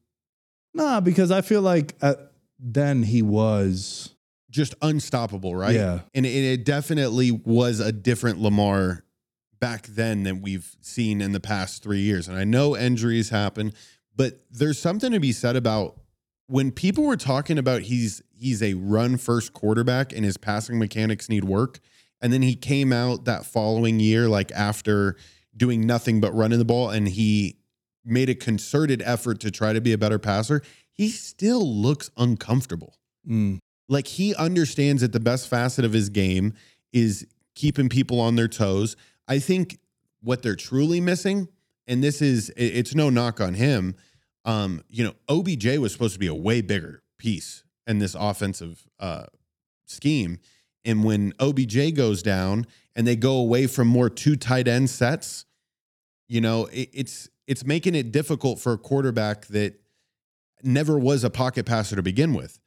Nah, because I feel like uh, then he was Just unstoppable, right? Yeah. And it, it definitely was a different Lamar back then than we've seen in the past three years. And I know injuries happen, but there's something to be said about when people were talking about he's he's a run first quarterback and his passing mechanics need work. And then he came out that following year, like after doing nothing but running the ball, and he made a concerted effort to try to be a better passer. He still looks uncomfortable mm, like he understands that the best facet of his game is keeping people on their toes. I think what they're truly missing, and this is it's no knock on him. Um, you know, OBJ was supposed to be a way bigger piece in this offensive uh scheme. And when OBJ goes down and they go away from more two tight end sets, you know, it, it's it's making it difficult for a quarterback that never was a pocket passer to begin with.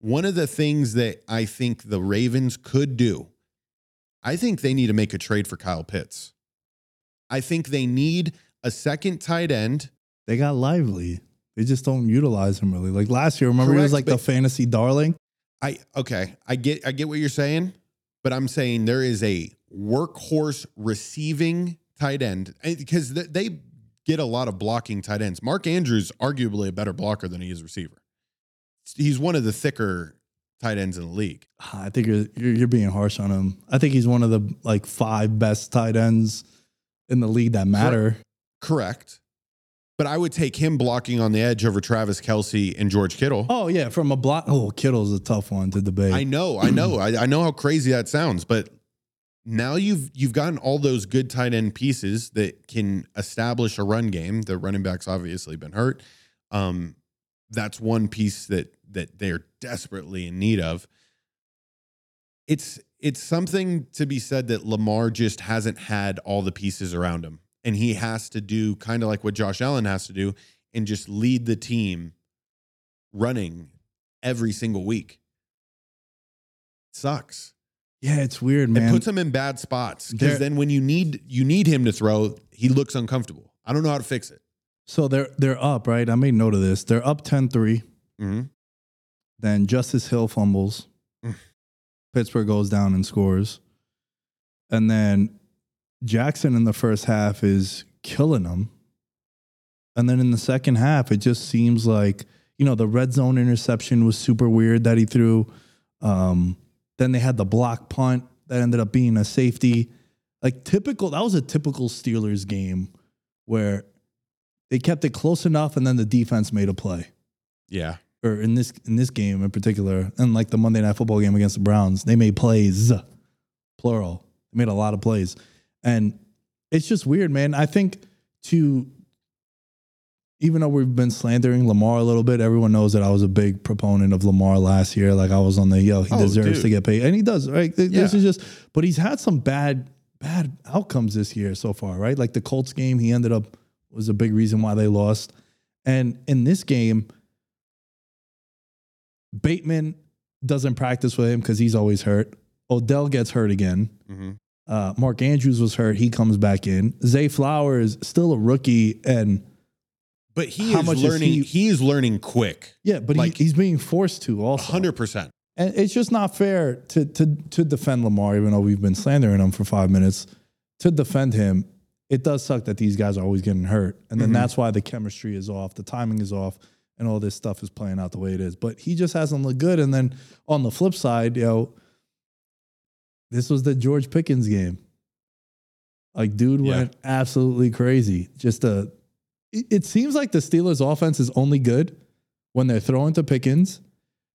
One of the things that I think the Ravens could do, I think they need to make a trade for Kyle Pitts. I think they need a second tight end. they got Likely. They just don't utilize him really. Like last year, remember he was like the fantasy darling. I okay, I get I get what you're saying, but I'm saying there is a workhorse receiving tight end because they get a lot of blocking tight ends. Mark Andrews arguably a better blocker than he is receiver. He's one of the thicker tight ends in the league. Ah, I think you're, you're you're being harsh on him. I think he's one of the like five best tight ends in the league that matter. Correct. But I would take him blocking on the edge over Travis Kelce and George Kittle. Oh yeah, from a block. Oh, Kittle's a tough one to debate. I know, I know, I, I know how crazy that sounds, but now you've you've gotten all those good tight end pieces that can establish a run game. The running backs obviously been hurt. Um, that's one piece that that they're desperately in need of. It's it's something to be said that Lamar just hasn't had all the pieces around him, and he has to do kind of like what Josh Allen has to do, and just lead the team running every single week. Sucks. Yeah, it's weird, man. It puts him in bad spots because then when you need you need him to throw, he looks uncomfortable. I don't know how to fix it. so they're they're up, right? I made note of this. They're up 10-3. Mm-hmm. Then Justice Hill fumbles. Mm. Pittsburgh goes down and scores. And then Jackson in the first half is killing them. And then in the second half, it just seems like, you know, the red zone interception was super weird that he threw. Um, then they had the block punt that ended up being a safety. Like typical, that was a typical Steelers game where they kept it close enough and then the defense made a play Yeah. or in this in this game in particular, and like the Monday Night Football game against the Browns, they made plays, plural. They made a lot of plays, and it's just weird, man. I think to even though we've been slandering Lamar a little bit, everyone knows that I was a big proponent of Lamar last year. Like I was on the yo, he Oh, deserves dude. to get paid, and he does. Right? This Yeah. is just, but he's had some bad bad outcomes this year so far. Right? Like the Colts game, he ended up was a big reason why they lost, and in this game. Bateman doesn't practice with him because he's always hurt. Odell gets hurt again. Mm-hmm. Uh, Mark Andrews was hurt. He comes back in. Zay Flowers still a rookie, and But he How is much is learning. he- he, is learning quick. yeah, but Like- he, he's being forced to also. hundred percent. And it's just not fair to to to defend Lamar, even though we've been slandering him for five minutes. To defend him, it does suck that these guys are always getting hurt, and then mm-hmm. that's why the chemistry is off, the timing is off, and all this stuff is playing out the way it is. But he just hasn't looked good. And then on the flip side, you know, this was the George Pickens game. Like, dude Yeah. went absolutely crazy. Just a, it, seems like the Steelers' offense is only good when they're throwing to Pickens.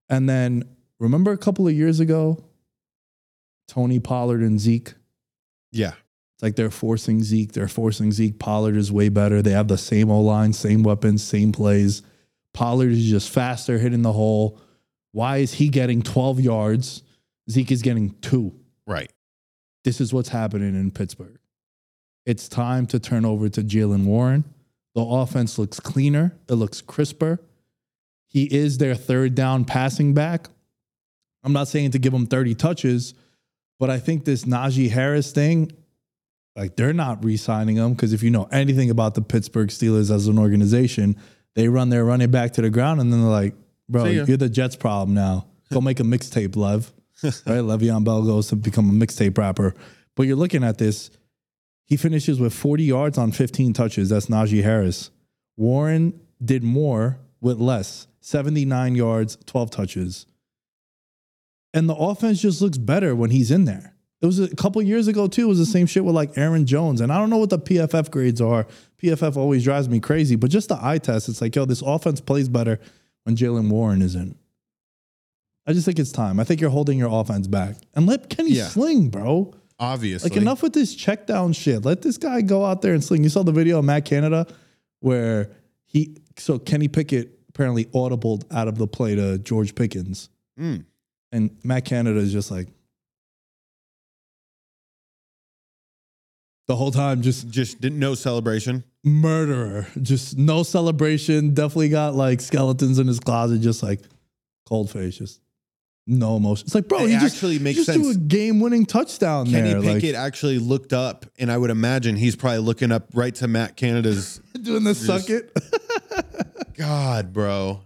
And then remember a couple of years ago, Tony Pollard and Zeke. Yeah. It's like they're forcing Zeke. They're forcing Zeke. Pollard is way better. They have the same O line, same weapons, same plays. Pollard is just faster, hitting the hole. Why is he getting 12 yards? Zeke is getting two. Right. This is what's happening in Pittsburgh. It's time to turn over to Jaylen Warren. The offense looks cleaner, it looks crisper. He is their third down passing back. I'm not saying to give him 30 touches, but I think this Najee Harris thing, like they're not re signing him because if you know anything about the Pittsburgh Steelers as an organization, they run their running back to the ground and then they're like, bro, you're the Jets problem now. Go make a mixtape, Lev. right? Le'Veon Bell goes to become a mixtape rapper. But you're looking at this. He finishes with 40 yards on 15 touches. That's Najee Harris. Warren did more with less 79 yards, 12 touches. And the offense just looks better when he's in there. It was a couple years ago, too. It was the same shit with like Aaron Jones. And I don't know what the PFF grades are. PFF always drives me crazy. But just the eye test, it's like, yo, this offense plays better when Jaylen Warren is in. I just think it's time. I think you're holding your offense back. And let Kenny Yeah. sling, bro. Obviously. Like enough with this check down shit. Let this guy go out there and sling. You saw the video of Matt Canada where he so Kenny Pickett apparently audibled out of the play to George Pickens. Mm. And Matt Canada is just like the whole time just Just didn't no celebration. murderer. Just no celebration. Definitely got like skeletons in his closet, just like cold face, just no emotion. It's like, bro, It you just actually makes you just do sense. a game winning touchdown Kenny there. Pickett actually looked up, and I would imagine he's probably looking up right to Matt Canada's. doing the suck it. God, bro.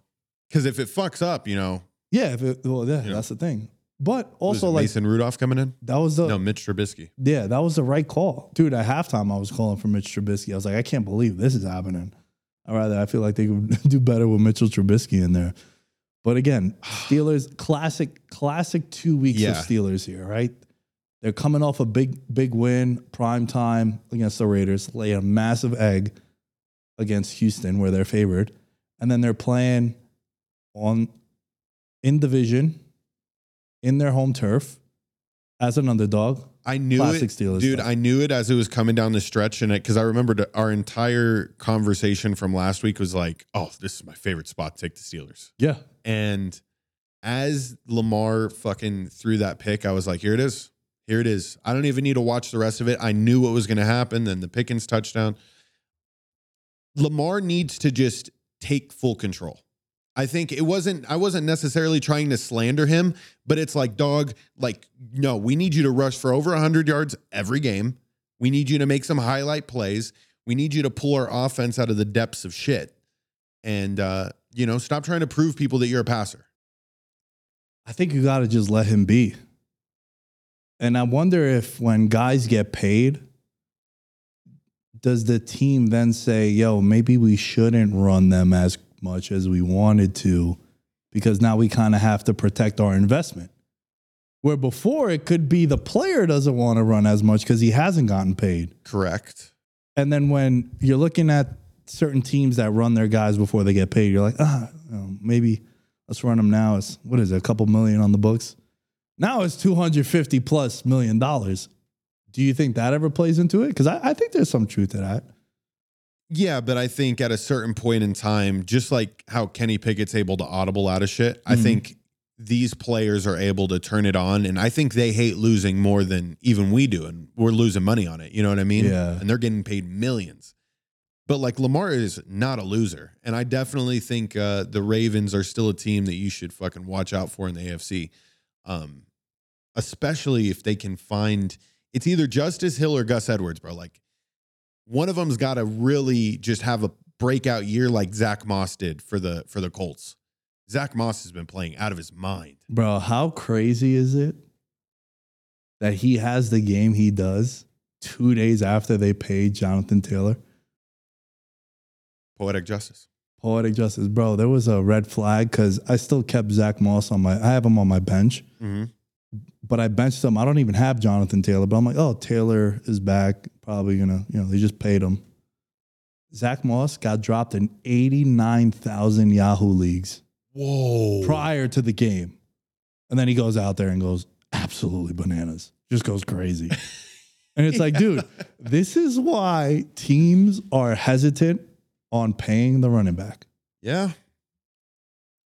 Because if it fucks up, you know, Yeah, if it, well, yeah, know. that's the thing. But also, like Mason Rudolph coming in. that was the No, Mitch Trubisky. yeah, that was the right call, dude. At halftime, I was calling for Mitch Trubisky. I was like, I can't believe this is happening. I rather I feel like they could do better with Mitchell Trubisky in there. But again, Steelers classic classic two weeks Yeah. of Steelers here, right? They're coming off a big big win, prime time against the Raiders, lay a massive egg against Houston where they're favored, and then they're playing on in division in their home turf as an underdog. I knew Classic it, Steelers dude. stuff. I knew it as it was coming down the stretch, and it because I remembered our entire conversation from last week was like, "Oh, this is my favorite spot to take the Steelers." Yeah. And as Lamar fucking threw that pick, I was like, "Here it is, here it is." I don't even need to watch the rest of it. I knew what was going to happen. Then the Pickens touchdown. Lamar needs to just take full control. I think it wasn't, I wasn't necessarily trying to slander him, but it's like, dog, like, no, we need you to rush for over 100 yards every game. We need you to make some highlight plays. We need you to pull our offense out of the depths of shit. And, uh, you know, stop trying to prove people that you're a passer. I think you got to just let him be. And I wonder if when guys get paid, does the team then say, yo, maybe we shouldn't run them as much as we wanted to because now we kind of have to protect our investment? Where before it could be the player doesn't want to run as much because he hasn't gotten paid. Correct. And then when you're looking at certain teams that run their guys before they get paid, you're like, ah, maybe let's run them now. It's what is it, a couple million on the books? Now it's 250 plus million dollars. Do you think that ever plays into it? Because I, I think there's some truth to that. Yeah, but I think at a certain point in time, just like how Kenny Pickett's able to audible out of shit, I Mhm. think these players are able to turn it on. And I think they hate losing more than even we do. And we're losing money on it. You know what I mean? Yeah. And they're getting paid millions. But like Lamar is not a loser. And I definitely think uh, the Ravens are still a team that you should fucking watch out for in the AFC. Um, especially if they can find it's either Justice Hill or Gus Edwards, bro. Like one of them's got to really just have a breakout year like Zack Moss did for the for the Colts. Zack Moss has been playing out of his mind. Bro, how crazy is it that he has the game he does two days after they paid Jonathan Taylor? Poetic justice. Poetic justice, bro. There was a red flag because I still kept Zack Moss on my. I have him on my bench, Mm-hmm. but I benched him. I don't even have Jonathan Taylor, but I'm like, oh, Taylor is back. Probably gonna, you know, they just paid him. Zack Moss got dropped in 89,000 Yahoo leagues Whoa. prior to the game. And then he goes out there and goes absolutely bananas. Just goes crazy. and it's like, dude, this is why teams are hesitant on paying the running back. yeah.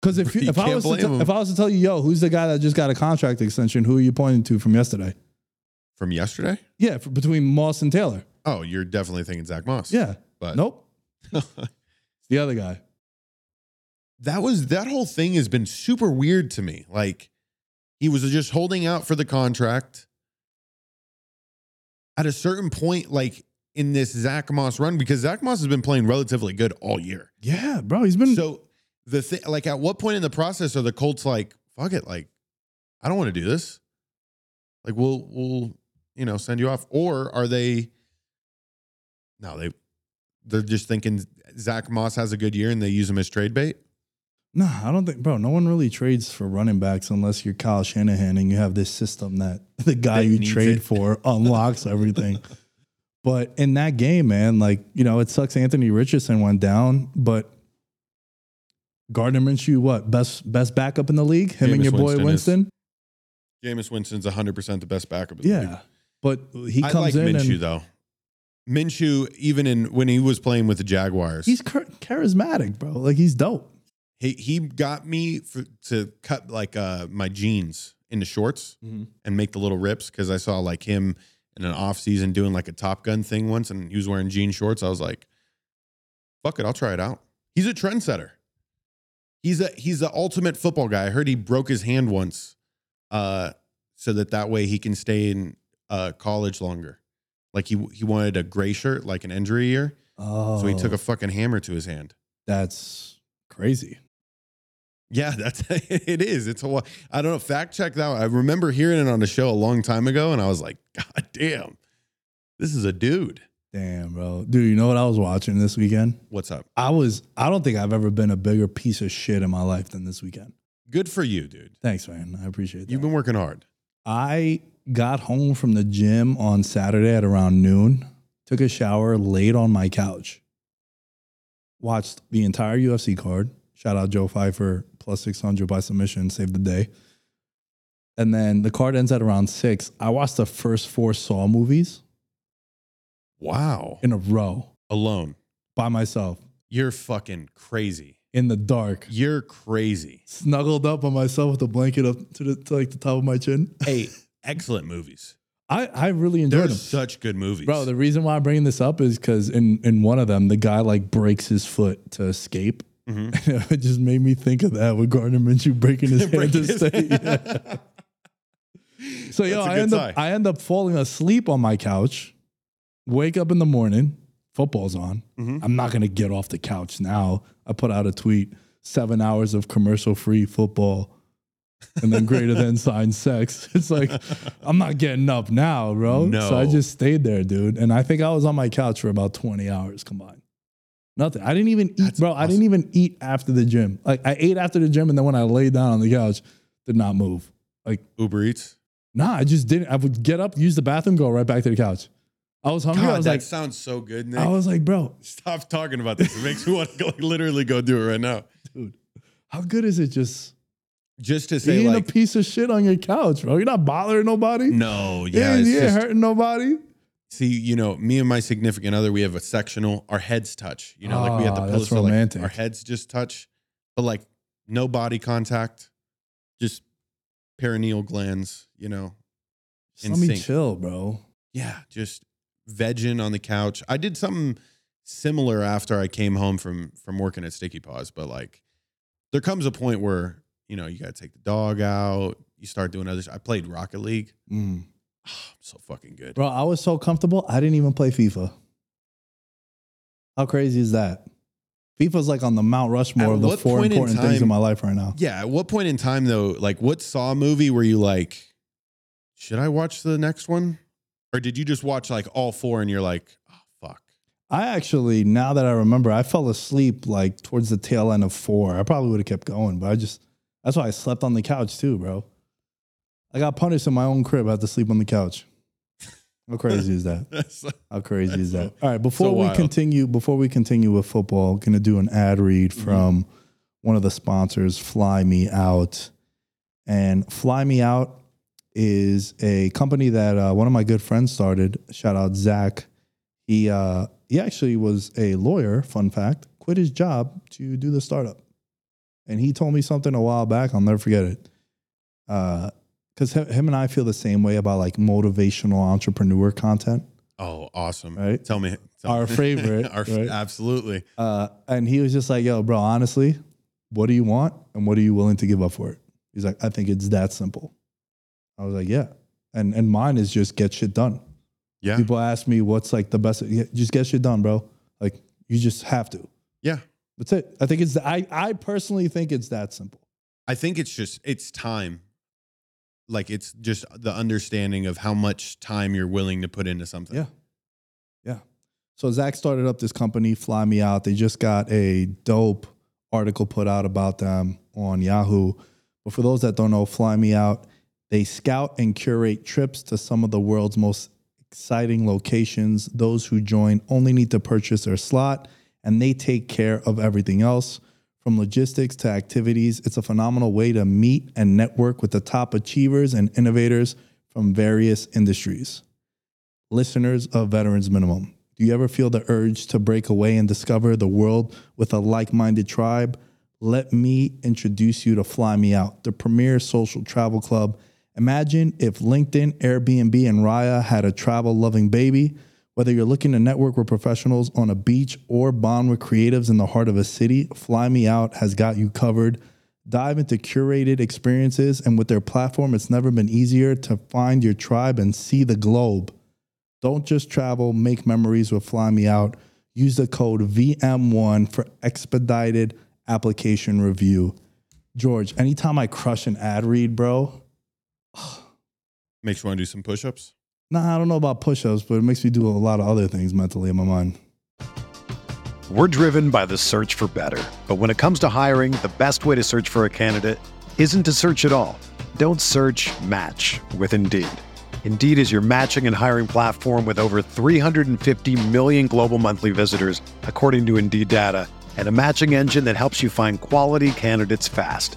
Because if you, You if I was to if I was to tell you, yo, who's the guy that just got a contract extension? Who are you pointing to from yesterday? From yesterday? Yeah, for, between Moss and Taylor. Oh, you're definitely thinking Zack Moss. Yeah, But nope, the other guy. that was that whole thing has been super weird to me. Like he was just holding out for the contract. At a certain point, like in this Zack Moss run, because Zack Moss has been playing relatively good all year. Yeah, bro, he's been So the thing, like, at what point in the process are the Colts like, fuck it, like, I don't want to do this. Like, we'll we'll you know send you off, or are they? No, they they're just thinking Zack Moss has a good year and they use him as trade bait. No, I don't think, bro. No one really trades for running backs unless you're Kyle Shanahan and you have this system that the guy That you trade it. for unlocks everything. But in that game, man, like you know, it sucks. Anthony Richardson went down, but Gardner Minshew, what best best backup in the league? Him and your boy Winston is- Winston. Jameis Winston's 100% the best backup. in the league. Yeah, but he I comes like in Minshew and though. Minshew, even in when he was playing with the Jaguars, he's charismatic, bro. Like he's dope. he he got me for, to cut like uh my jeans into shorts Mhm. and make the little rips because I saw like him in an off season doing like a Top Gun thing once, and he was wearing jean shorts. I was like, "Fuck it, I'll try it out." He's a trendsetter. He's a he's the ultimate football guy. I heard he broke his hand once, uh, so that that way he can stay in uh college longer. Like he he wanted a gray shirt, like an injury year, Oh, so he took a fucking hammer to his hand. That's crazy. Yeah, that's it is. It's a I don't know. Fact check that. I remember hearing it on a show a long time ago, and I was like, God damn, this is a dude. Damn, bro. Dude, you know what I was watching this weekend? What's up? I was I don't think I've ever been a bigger piece of shit in my life than this weekend. Good for you, dude. Thanks, man. I appreciate that. You've been working hard. I got home from the gym on Saturday at around noon, took a shower, laid on my couch, watched the entire UFC card. Shout out Joe Pyfer plus 600 by submission, saved the day. And then the card ends at around six. I watched the first four Saw movies Wow. in a row Alone. by myself You're fucking crazy. in the dark. You're crazy. snuggled up on myself with a blanket up to the to like the top of my chin. Hey, excellent movies. I, I really They're enjoyed them. such good movies. Bro, the reason why I'm bringing this up is because in, in one of them, the guy like breaks his foot to escape. Mhm. it just made me think of that with Gardner Minshew breaking his hand to his- stay. Yeah. So yo, I end up I end up falling asleep on my couch. Wake up in the morning, football's on. Mhm. I'm not gonna get off the couch now. I put out a tweet: seven hours of commercial-free football, and then greater than sign sex. It's like I'm not getting up now, bro. So I just stayed there, dude. And I think I was on my couch for about 20 hours combined. Nothing. I didn't even eat, That's bro. I didn't even eat after the gym. Like I ate after the gym, and then when I laid down on the couch, did not move. Like Uber Eats. Nah, I just didn't. I would get up, use the bathroom, go right back to the couch. I was hungry. I God, was that like, sounds so good, Nick. I was like, bro, Stop talking about this. It makes me want to go literally go do it right now. dude, how good is it just Just to say, eating like, a piece of shit on your couch, bro? You're not bothering nobody. no, yeah, you it's ain't just, hurting nobody. See, you know, me and my significant other, we have a sectional. Our heads touch. You know, like we have the Ah, pillow, that's so like our heads just touch, but like no body contact, just perineal glands. You know, Just let me chill, bro. yeah, just vegging on the couch. I did something similar after I came home from from working at Sticky Paws, but like there comes a point where you know you got to take the dog out. You start doing other. I played Rocket League. Mm. I'm so fucking good. Bro, I was so comfortable. I didn't even play FIFA. How crazy is that? FIFA's like on the Mount Rushmore At of the four point in important things in my life right now. Yeah. At what point in time though, like what Saw movie were you like, should I watch the next one? Or did you just watch like all four and you're like, oh fuck. I actually, now that I remember, I fell asleep like towards the tail end of four. I probably would have kept going, but I just, that's why I slept on the couch too, bro. I got punished in my own crib. I had to sleep on the couch. How crazy is that? How crazy is that? All right, before we wild. continue, before we continue with football, gonna do an ad read Mm-hmm. from one of the sponsors, Fly Me Out. And Fly Me Out is a company that uh, one of my good friends started. Shout out Zach. He uh, he actually was a lawyer. Fun fact: quit his job to do the startup. And he told me something a while back. I'll never forget it. Because him and I feel the same way about like motivational entrepreneur content. Oh, awesome. Right? Tell me. tell Our me. favorite, Our, right? Absolutely. Uh, and he was just like, yo, bro, honestly, what do you want? And what are you willing to give up for it? He's like, I think it's that simple. I was like, yeah. And and mine is just get shit done. Yeah. People ask me what's like the best. Yeah, just get shit done, bro. Like you just have to. Yeah. That's it. I think it's. I I personally think it's that simple. I think it's just it's time. Like it's just the understanding of how much time you're willing to put into something. Yeah. Yeah. So Zach started up this company, Fly Me Out. They just got a dope article put out about them on Yahoo. But for those that don't know, Fly Me Out, they scout and curate trips to some of the world's most exciting locations. Those who join only need to purchase their slot and they take care of everything else. From logistics to activities, it's a phenomenal way to meet and network with the top achievers and innovators from various industries listeners of Veterans Minimum. Do you ever feel the urge to break away and discover the world with a like minded tribe? Let me introduce you to Fly Me Out, the premier social travel club. Imagine if LinkedIn, Airbnb, and Raya had a travel loving baby. Whether you're looking to network with professionals on a beach or bond with creatives in the heart of a city, Fly Me Out has got you covered. Dive into curated experiences, and with their platform, it's never been easier to find your tribe and see the globe. Don't just travel, make memories with Fly Me Out. Use the code VM1 for expedited application review. George, anytime I crush an ad read, bro, Makes you want to do some push-ups. Nah, I don't know about push ups, but it makes me do a lot of other things mentally in my mind. We're driven by the search for better. But when it comes to hiring, the best way to search for a candidate isn't to search at all. Don't search match with Indeed. Indeed is your matching and hiring platform with over 350 million global monthly visitors, according to Indeed data, and a matching engine that helps you find quality candidates fast.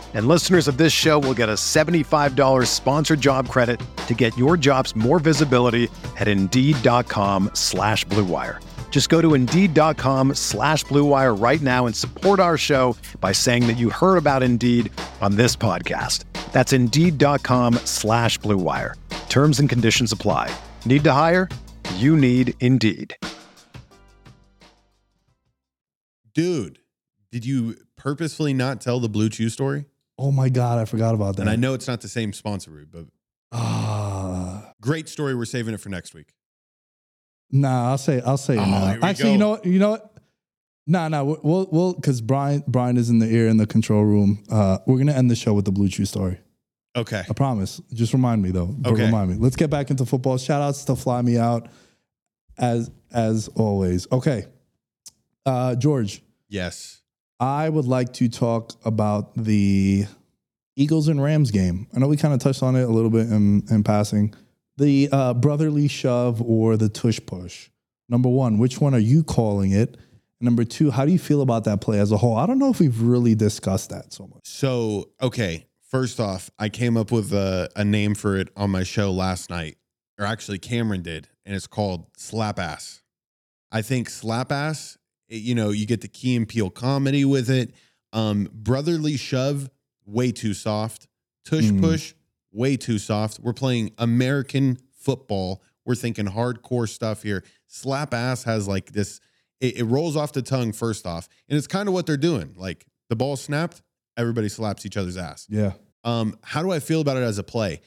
And listeners of this show will get a $75 sponsored job credit to get your jobs more visibility at Indeed.com slash Blue Wire. Just go to Indeed.com slash Blue Wire right now and support our show by saying that you heard about Indeed on this podcast. That's Indeed.com slash Blue Wire. Terms and conditions apply. Need to hire? You need Indeed. Dude, did you purposefully not tell the Blue Chew story? Oh my God, I forgot about that. And I know it's not the same sponsor, Rude, but Ah, great story. We're saving it for next week. nah, I'll say, I'll say it Oh, now. Actually, go. you know what? You know what? Nah, nah, we'll, we'll, because Brian, Brian is in the ear in the control room. Uh, we're gonna end the show with the Blue Chew story. Okay. I promise. Just remind me though. Okay. Remind me. Let's get back into football. Shout outs to Fly Me Out, as as always. Okay, uh, George. Yes. I would like to talk about the Eagles and Rams game. I know we kind of touched on it a little bit in, in passing. The uh, brotherly shove or the tush push. Number one, which one are you calling it? Number two, how do you feel about that play as a whole? I don't know if we've really discussed that so much. So, okay. First off, I came up with a, a name for it on my show last night, or actually, Cameron did, and it's called Slap Ass. I think Slap Ass, you know, you get the Key and Peele comedy with it. Um, brotherly Shove, way too soft. Tush Mm. Push, way too soft. We're playing American football. We're thinking hardcore stuff here. Slap ass has like this, it, it rolls off the tongue first off. And it's kind of what they're doing. Like the ball snapped, everybody slaps each other's ass. Yeah. Um, how do I feel about it as a play?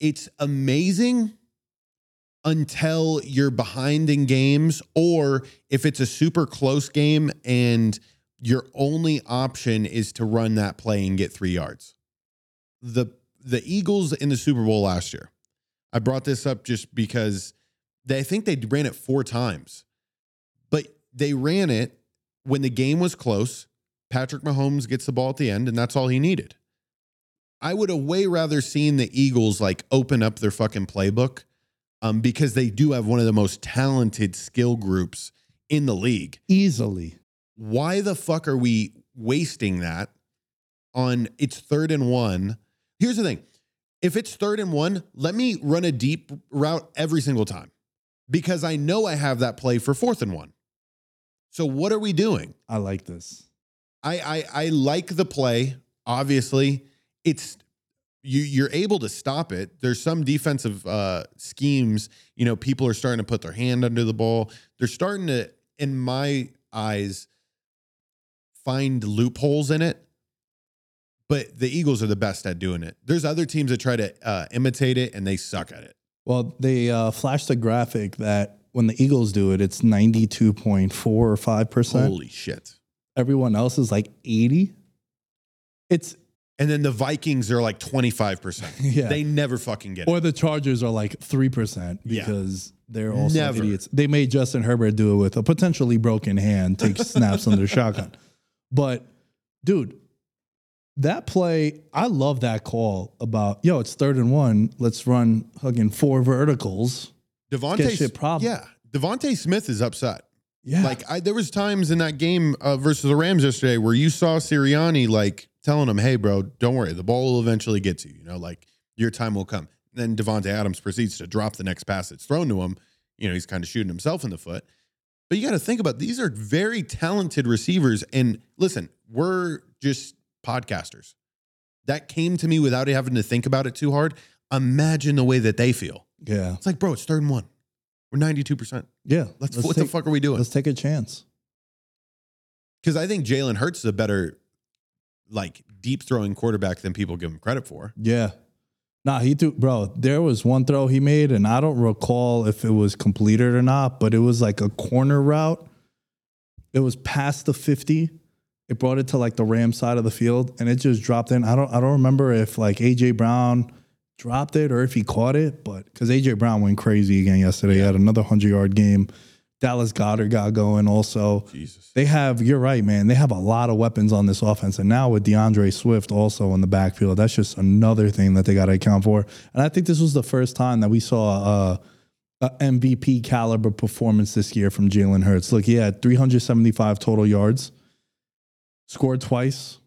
It's amazing until you're behind in games, or if it's a super close game and your only option is to run that play and get three yards. The the Eagles in the Super Bowl last year. I brought this up just because they I think they ran it four times, but they ran it when the game was close. Patrick Mahomes gets the ball at the end, and that's all he needed. I would have way rather seen the Eagles like open up their fucking playbook um, because they do have one of the most talented skill groups in the league. Easily. Why the fuck are we wasting that on it's third and one? Here's the thing if it's third and one, let me run a deep route every single time because I know I have that play for fourth and one. So what are we doing? I like this. I I, I like the play. Obviously, it's you you're able to stop it. There's some defensive uh, schemes. You know, people are starting to put their hand under the ball. They're starting to, in my eyes, find loopholes in it. But the Eagles are the best at doing it. There's other teams that try to uh, imitate it and they suck at it. Well, they uh, flashed a graphic that when the Eagles do it, it's 92.4 or 5%. Holy shit! Everyone else is like 80. It's, And then the Vikings are like 25. percent Yeah. They never fucking get it. or the Chargers are like 3% Yeah. because they're also Never. idiots. They made Justin Herbert do it with a potentially broken hand, take snaps under shotgun. But, dude, that play, I love that call about, yo, it's third and one. Let's run hugging four verticals. DeVonta, shit problem. yeah, DeVonta Smith is upset. Yeah. Like I, there was times in that game uh, versus the Rams yesterday where you saw Sirianni like telling him, "Hey, bro, don't worry, the ball will eventually get to you. You know, like your time will come." Then Devonte Adams proceeds to drop the next pass that's thrown to him. You know, he's kind of shooting himself in the foot. But you got to think about these are very talented receivers. And listen, we're just podcasters. That came to me without having to think about it too hard. Imagine the way that they feel. yeah. It's like, bro, it's third and one. We're ninety two percent. Yeah. Let's, Let's what the fuck are we doing? Let's take a chance. Because I think Jalen Hurts is a better, like, deep throwing quarterback than people give him credit for. Yeah. Nah, he threw, bro. There was one throw he made, and I don't recall if it was completed or not, but it was like a corner route. It was past the 50. It brought it to like the Ram side of the field, and it just dropped in. I don't I don't remember if like AJ Brown dropped it or if he caught it, but because AJ Brown went crazy again yesterday. He had another 100 yard game. Dallas Goedert got going also. Jesus. They have, you're right, man. They have a lot of weapons on this offense. And now with D'Andre Swift also in the backfield, that's just another thing that they got to account for. And I think this was the first time that we saw uh, a MVP caliber performance this year from Jalen Hurts. Look, he had 375 total yards, scored twice.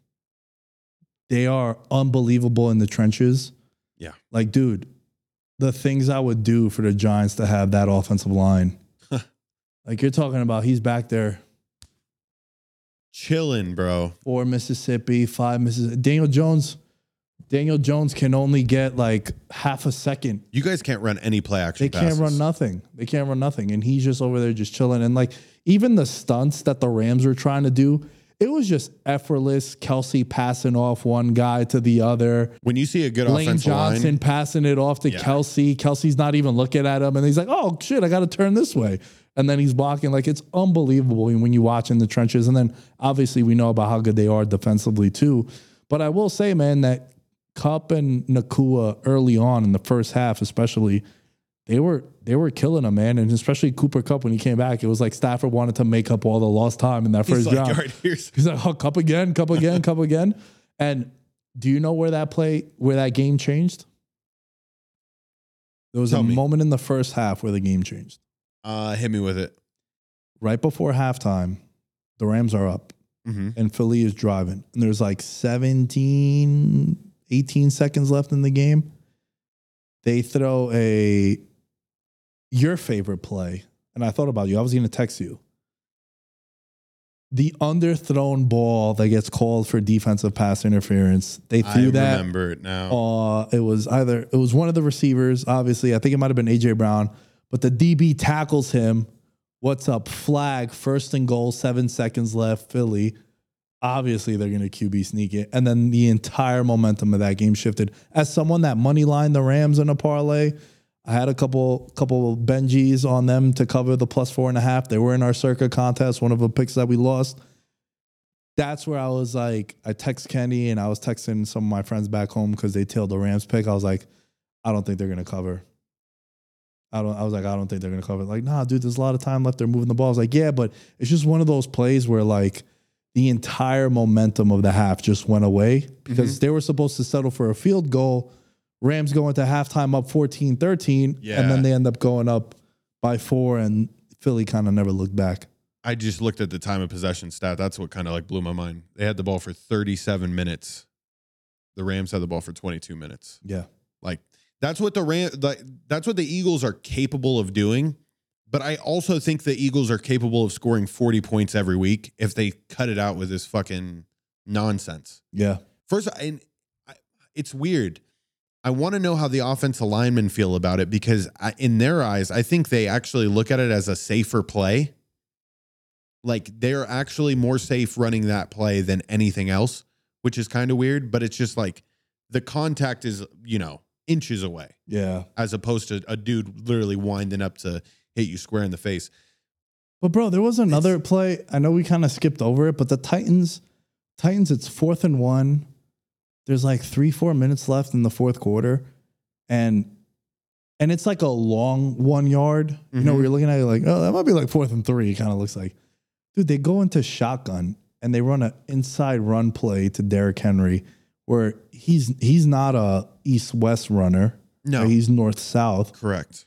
They are unbelievable in the trenches. Yeah. Like, dude, the things I would do for the Giants to have that offensive line. like, you're talking about he's back there Chilling, bro. four Mississippi, five Mississippi. Daniel Jones, Daniel Jones can only get like half a second. You guys can't run any play action. They can't run nothing. They can't run nothing. And he's just over there just chilling. And like even the stunts that the Rams were trying to do, it was just effortless. Kelce passing off one guy to the other. When you see a good Lane offensive Johnson line, passing it off to Yeah. Kelce. Kelce's not even looking at him, and he's like, "Oh shit, I got to turn this way." And then he's blocking. Like it's unbelievable when you watch in the trenches. And then obviously we know about how good they are defensively too. But I will say, man, that Kupp and Nacua early on in the first half, especially, they were they were killing him, man. And especially Cooper Kupp when he came back, it was like Stafford wanted to make up all the lost time in that he's first like, drive. all right, He's like, oh, Kupp again, Kupp again, Kupp again. And do you know where that play, where that game changed? There was Tell a me. moment in the first half where the game changed. uh, hit me with it. Right before halftime, the Rams are up hmm and Philly is driving. And there's like 17, 18 seconds left in the game. They throw a your favorite play. And I thought about you. I was going to text you. the underthrown ball that gets called for defensive pass interference. They threw that. I that. remember it now. Uh, it was either it was one of the receivers. Obviously, I think it might have been AJ Brown, but the DB tackles him. What's up? Flag. First and goal. Seven seconds left. Philly. Obviously, they're going to QB sneak it, and then the entire momentum of that game shifted. As someone that money lined the Rams in a parlay, I had a couple couple Benjis on them to cover the plus four and a half. They were in our Circa contest, one of the picks that we lost. That's where I was like, I text Kenny and I was texting some of my friends back home because they tailed the Rams pick. I was like, I don't think they're gonna cover. I don't. I was like, I don't think they're gonna cover. Like, nah, dude, there's a lot of time left. They're moving the ball. I was like, yeah, but it's just one of those plays where like the entire momentum of the half just went away because mm-hmm. they were supposed to settle for a field goal. Rams go into halftime up 14 13, and then they end up going up by four, and Philly kind of never looked back. I just looked at the time of possession stat. That's what kind of like blew my mind. They had the ball for 37 minutes. The Rams had the ball for 22 minutes. Yeah. Like that's what the Ram like that's what the Eagles are capable of doing. But I also think the Eagles are capable of scoring 40 points every week if they cut it out with this fucking nonsense. Yeah. First, and I, it's weird. I want to know how the offensive linemen feel about it because I, in their eyes, I think they actually look at it as a safer play. Like they're actually more safe running that play than anything else, which is kind of weird. But it's just like the contact is, you know, inches away Yeah. as opposed to a dude literally winding up to hit you square in the face. But bro, there was another play. I know we kind of skipped over it, but the Titans, Titans, it's fourth and one. There's like three, four minutes left in the fourth quarter, and and it's like a long one yard. You know, Mhm. we're looking at it like, oh, that might be like fourth and three. Kind of looks like, dude. They go into shotgun and they run an inside run play to Derrick Henry, where he's he's not a east west runner. No. He's north south. Correct.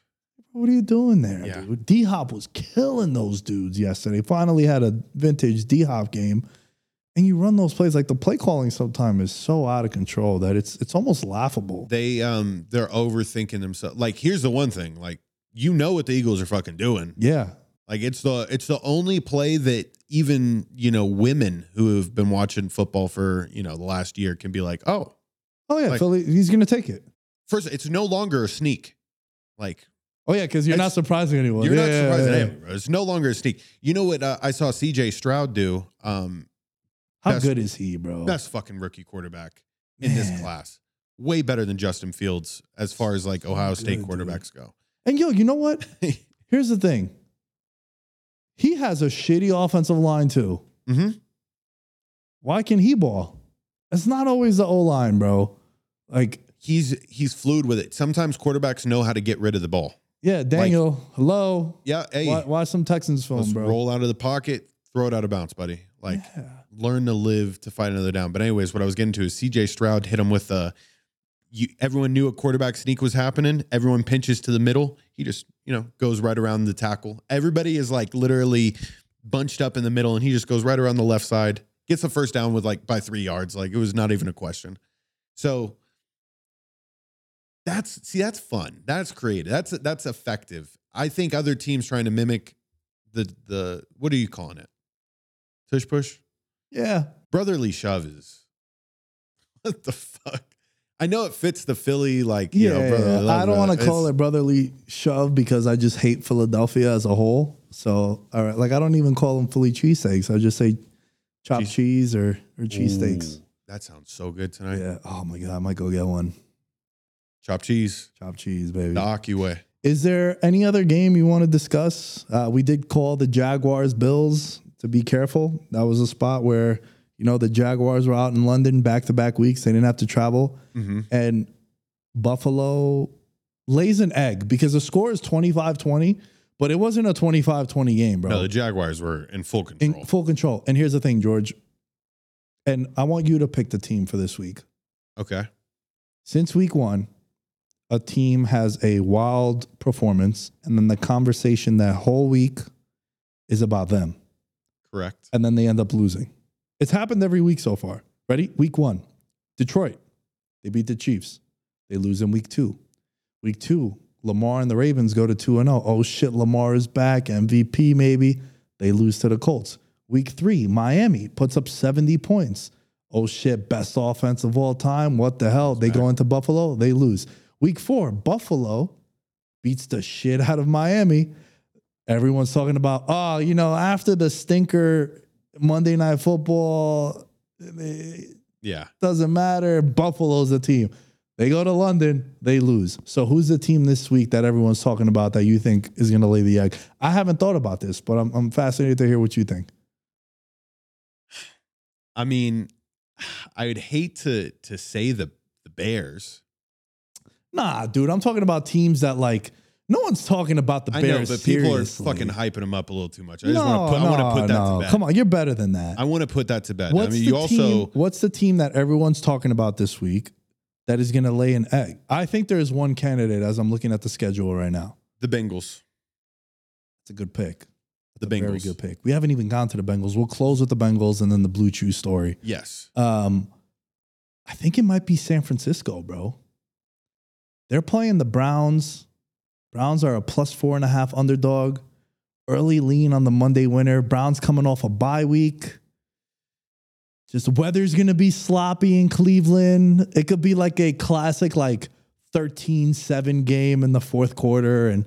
What are you doing there, Yeah. dude? D Hop was killing those dudes yesterday. Finally had a vintage D Hop game. And you run those plays like the play calling sometimes is so out of control that it's it's almost laughable. They um they're overthinking themselves. Like here's the one thing, like you know what the Eagles are fucking doing. yeah. Like it's the it's the only play that even you know women who have been watching football for you know the last year can be like, oh, Oh yeah, Like- Philly, he's gonna take it. first it's no longer a sneak. Like Oh yeah, because you're not surprising anyone. you're Yeah, not yeah, yeah, yeah. anyone, bro. It's no longer a sneak. You know what uh, I saw C.J. Stroud do? Um, How Best- good is he, bro? best fucking rookie quarterback in this class. Way better than Justin Fields as far as like Ohio State good, quarterbacks go. And yo, you know what? Here's the thing. He has a shitty offensive line too. hmm Why can he ball? It's not always the O line, bro. Like He's he's fluid with it. Sometimes quarterbacks know how to get rid of the ball. Yeah, Daniel. hello. Yeah, hey, Watch, watch some Texans film, bro. roll out of the pocket, throw it out of bounds, buddy. Like learn to live to fight another down. But anyways, what I was getting to is CJ Stroud hit him with a. You, everyone knew a quarterback sneak was happening. Everyone pinches to the middle. He just you know goes right around the tackle. Everybody is like literally bunched up in the middle, and he just goes right around the left side. Gets the first down with like by three yards. Like it was not even a question. So that's see that's fun. That's creative. That's that's effective. I think other teams trying to mimic the the what are you calling it? Tush push? Yeah. Brotherly shove is what the fuck? I know it fits the Philly like you Yeah. know, brotherly love, I don't want to call it brotherly shove because I just hate Philadelphia as a whole. So, all right, like I don't even call them Philly cheesesteaks. I just say chopped Cheese- cheese or or cheesesteaks. That sounds so good tonight. Yeah. Oh my god, I might go get one. Chopped cheese, Chopped cheese, baby. the Aki way. Is there any other game you want to discuss? Uh, we did call the Jaguars Bills to be careful. That was a spot where, you know, the Jaguars were out in London back to back weeks. They didn't have to travel. Mm-hmm. And Buffalo lays an egg because the score is 25 20, but it wasn't a 25 20 game, bro. No, the Jaguars were in full control. in full control. And here's the thing, George. And I want you to pick the team for this week. okay. Since week one, a team has a wild performance, and then the conversation that whole week is about them, Correct. and then they end up losing. It's happened every week so far. Ready? Week one, Detroit. They beat the Chiefs. They lose in week two. Week two, Lamar and the Ravens go to 2 0. Oh shit, Lamar is back. MVP maybe. They lose to the Colts. Week three, Miami puts up 70 points. Oh shit, best offense of all time. What the hell? They go into Buffalo, they lose. Week four, Buffalo beats the shit out of Miami. Everyone's talking about, oh, you know, after the stinker Monday night football, eh, Yeah. doesn't matter. Buffalo's the team. They go to London, they lose. So who's the team this week that everyone's talking about that you think is going to lay the egg? I haven't thought about this, but I'm, I'm fascinated to hear what you think. I mean, I would hate to to say the the Bears. Nah, dude, I'm talking about teams that like no one's talking about the I know, Bears. but people are seriously. fucking hyping them up a little too much. I just want to put I want no, to put that no. to bed. Come on, you're better than that. I want to put that to bed. What's I mean, the you also team, what's the team that everyone's talking about this week that is going to lay an egg? I think there is one candidate as I'm looking at the schedule right now. the Bengals. It's a good pick. The Very Bengals. good pick. We haven't even gone to the Bengals. We'll close with the Bengals and then the Blue Chew story. Yes. Um, I think it might be San Francisco, bro. They're playing the Browns. Browns are a plus four and a half underdog. Early lean on the Monday winner. Browns coming off a bye week. Just weather's gonna be sloppy in Cleveland. It could be like a classic, like 13-7 game in the fourth quarter and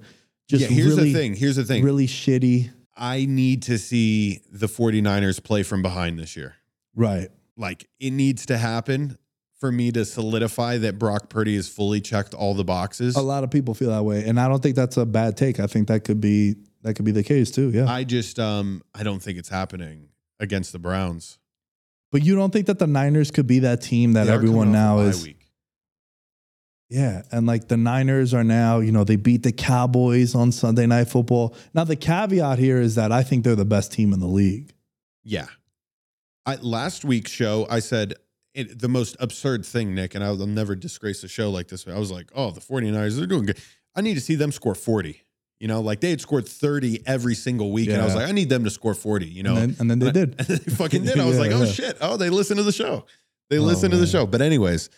just yeah, here's really, the thing. Here's the thing. really shitty. I need to see the 49ers play from behind this year. Right. Like it needs to happen for me to solidify that Brock Purdy has fully checked all the boxes. A lot of people feel that way, and I don't think that's a bad take. I think that could be that could be the case too. Yeah, I just um I don't think it's happening against the Browns. but you don't think that the Niners could be that team that everyone now is? week. Yeah, and like the Niners are now, you know, they beat the Cowboys on Sunday Night Football. Now the caveat here is that I think they're the best team in the league. Yeah. I, last week's show, I said it, the most absurd thing, Nick, and I'll, never disgrace a show like this. I was like, oh, the 49ers, they're doing good. I need to see them score 40. You know, like they had scored 30 every single week. And I was Yeah. like, I need them to score 40, you know? and then, and then they And I- did. And they fucking did. I was Yeah, like, oh yeah. shit. Oh, they listen to the show. They Oh, listen to the show. But, anyways,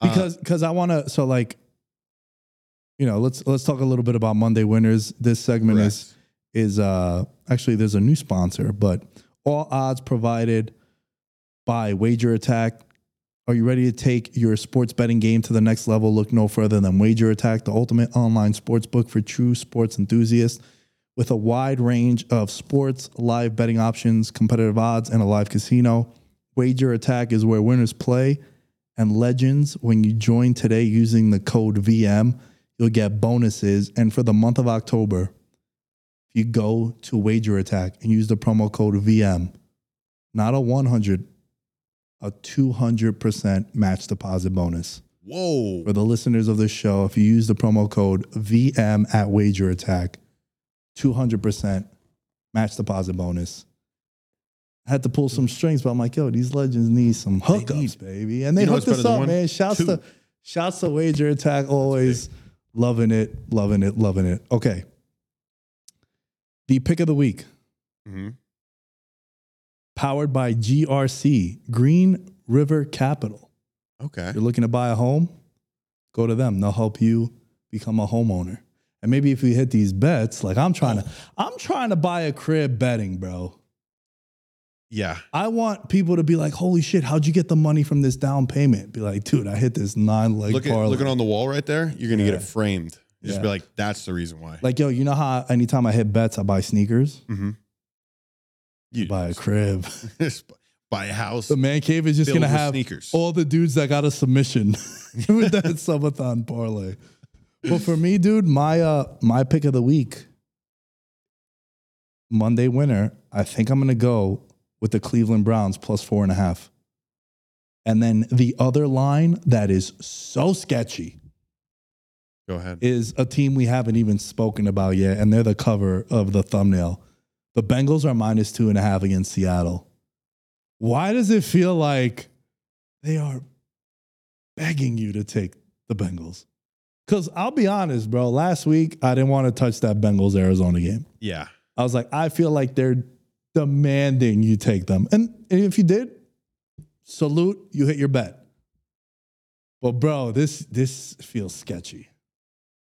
uh, because because I want to. So like, you know, let's let's talk a little bit about Monday winners. This segment is is uh actually there's a new sponsor, but all odds provided by Wager Attack. Are you ready to take your sports betting game to the next level? Look no further than Wager Attack, the ultimate online sports book for true sports enthusiasts. With a wide range of sports, live betting options, competitive odds, and a live casino, Wager Attack is where winners play and legends. When you join today using the code VM, you'll get bonuses. And for the month of October, if you go to Wager Attack and use the promo code VM, not a 100, a 200% match deposit bonus. whoa. For the listeners of this show, if you use the promo code VM at Wager Attack, 200% match deposit bonus. I had to pull some strings, but I'm like, yo, these legends need some hookups, baby. And they You know hooked us up, man. Shouts Two. to shouts to Wager Attack, always loving it, loving it, loving it. Okay. The pick of the week, Mhm. Powered by GRC, Green River Capital. Okay. If You're looking to buy a home, go to them. They'll help you become a homeowner. And maybe if you hit these bets, like I'm trying to, I'm trying to buy a crib betting, bro. Yeah. I want people to be like, "Holy shit, how'd you get the money from this down payment?" Be like, "Dude, I hit this nine leg Look at, parlay." looking on the wall right there. You're going to get Yeah. it framed. Just Yeah. be like, that's the reason why. like, yo, you know how anytime I hit bets, I buy sneakers, mm-hmm. You buy a crib. buy a house. the man cave is just gonna have sneakers. all the dudes that got a submission with that subathon parlay. But for me, dude, my uh my pick of the week, Monday winner, I think I'm gonna go with the Cleveland Browns plus four and a half. And then the other line that is so sketchy Go ahead. is a team we haven't even spoken about yet, and they're the cover of the thumbnail. The Bengals are minus two and a half against Seattle. Why does it feel like they are begging you to take the Bengals? Because I'll be honest, bro. Last week, I didn't want to touch that Bengals Arizona game. yeah. I was like, I feel like they're demanding you take them. And, and if you did, salute, you hit your bet. But bro, this this feels sketchy.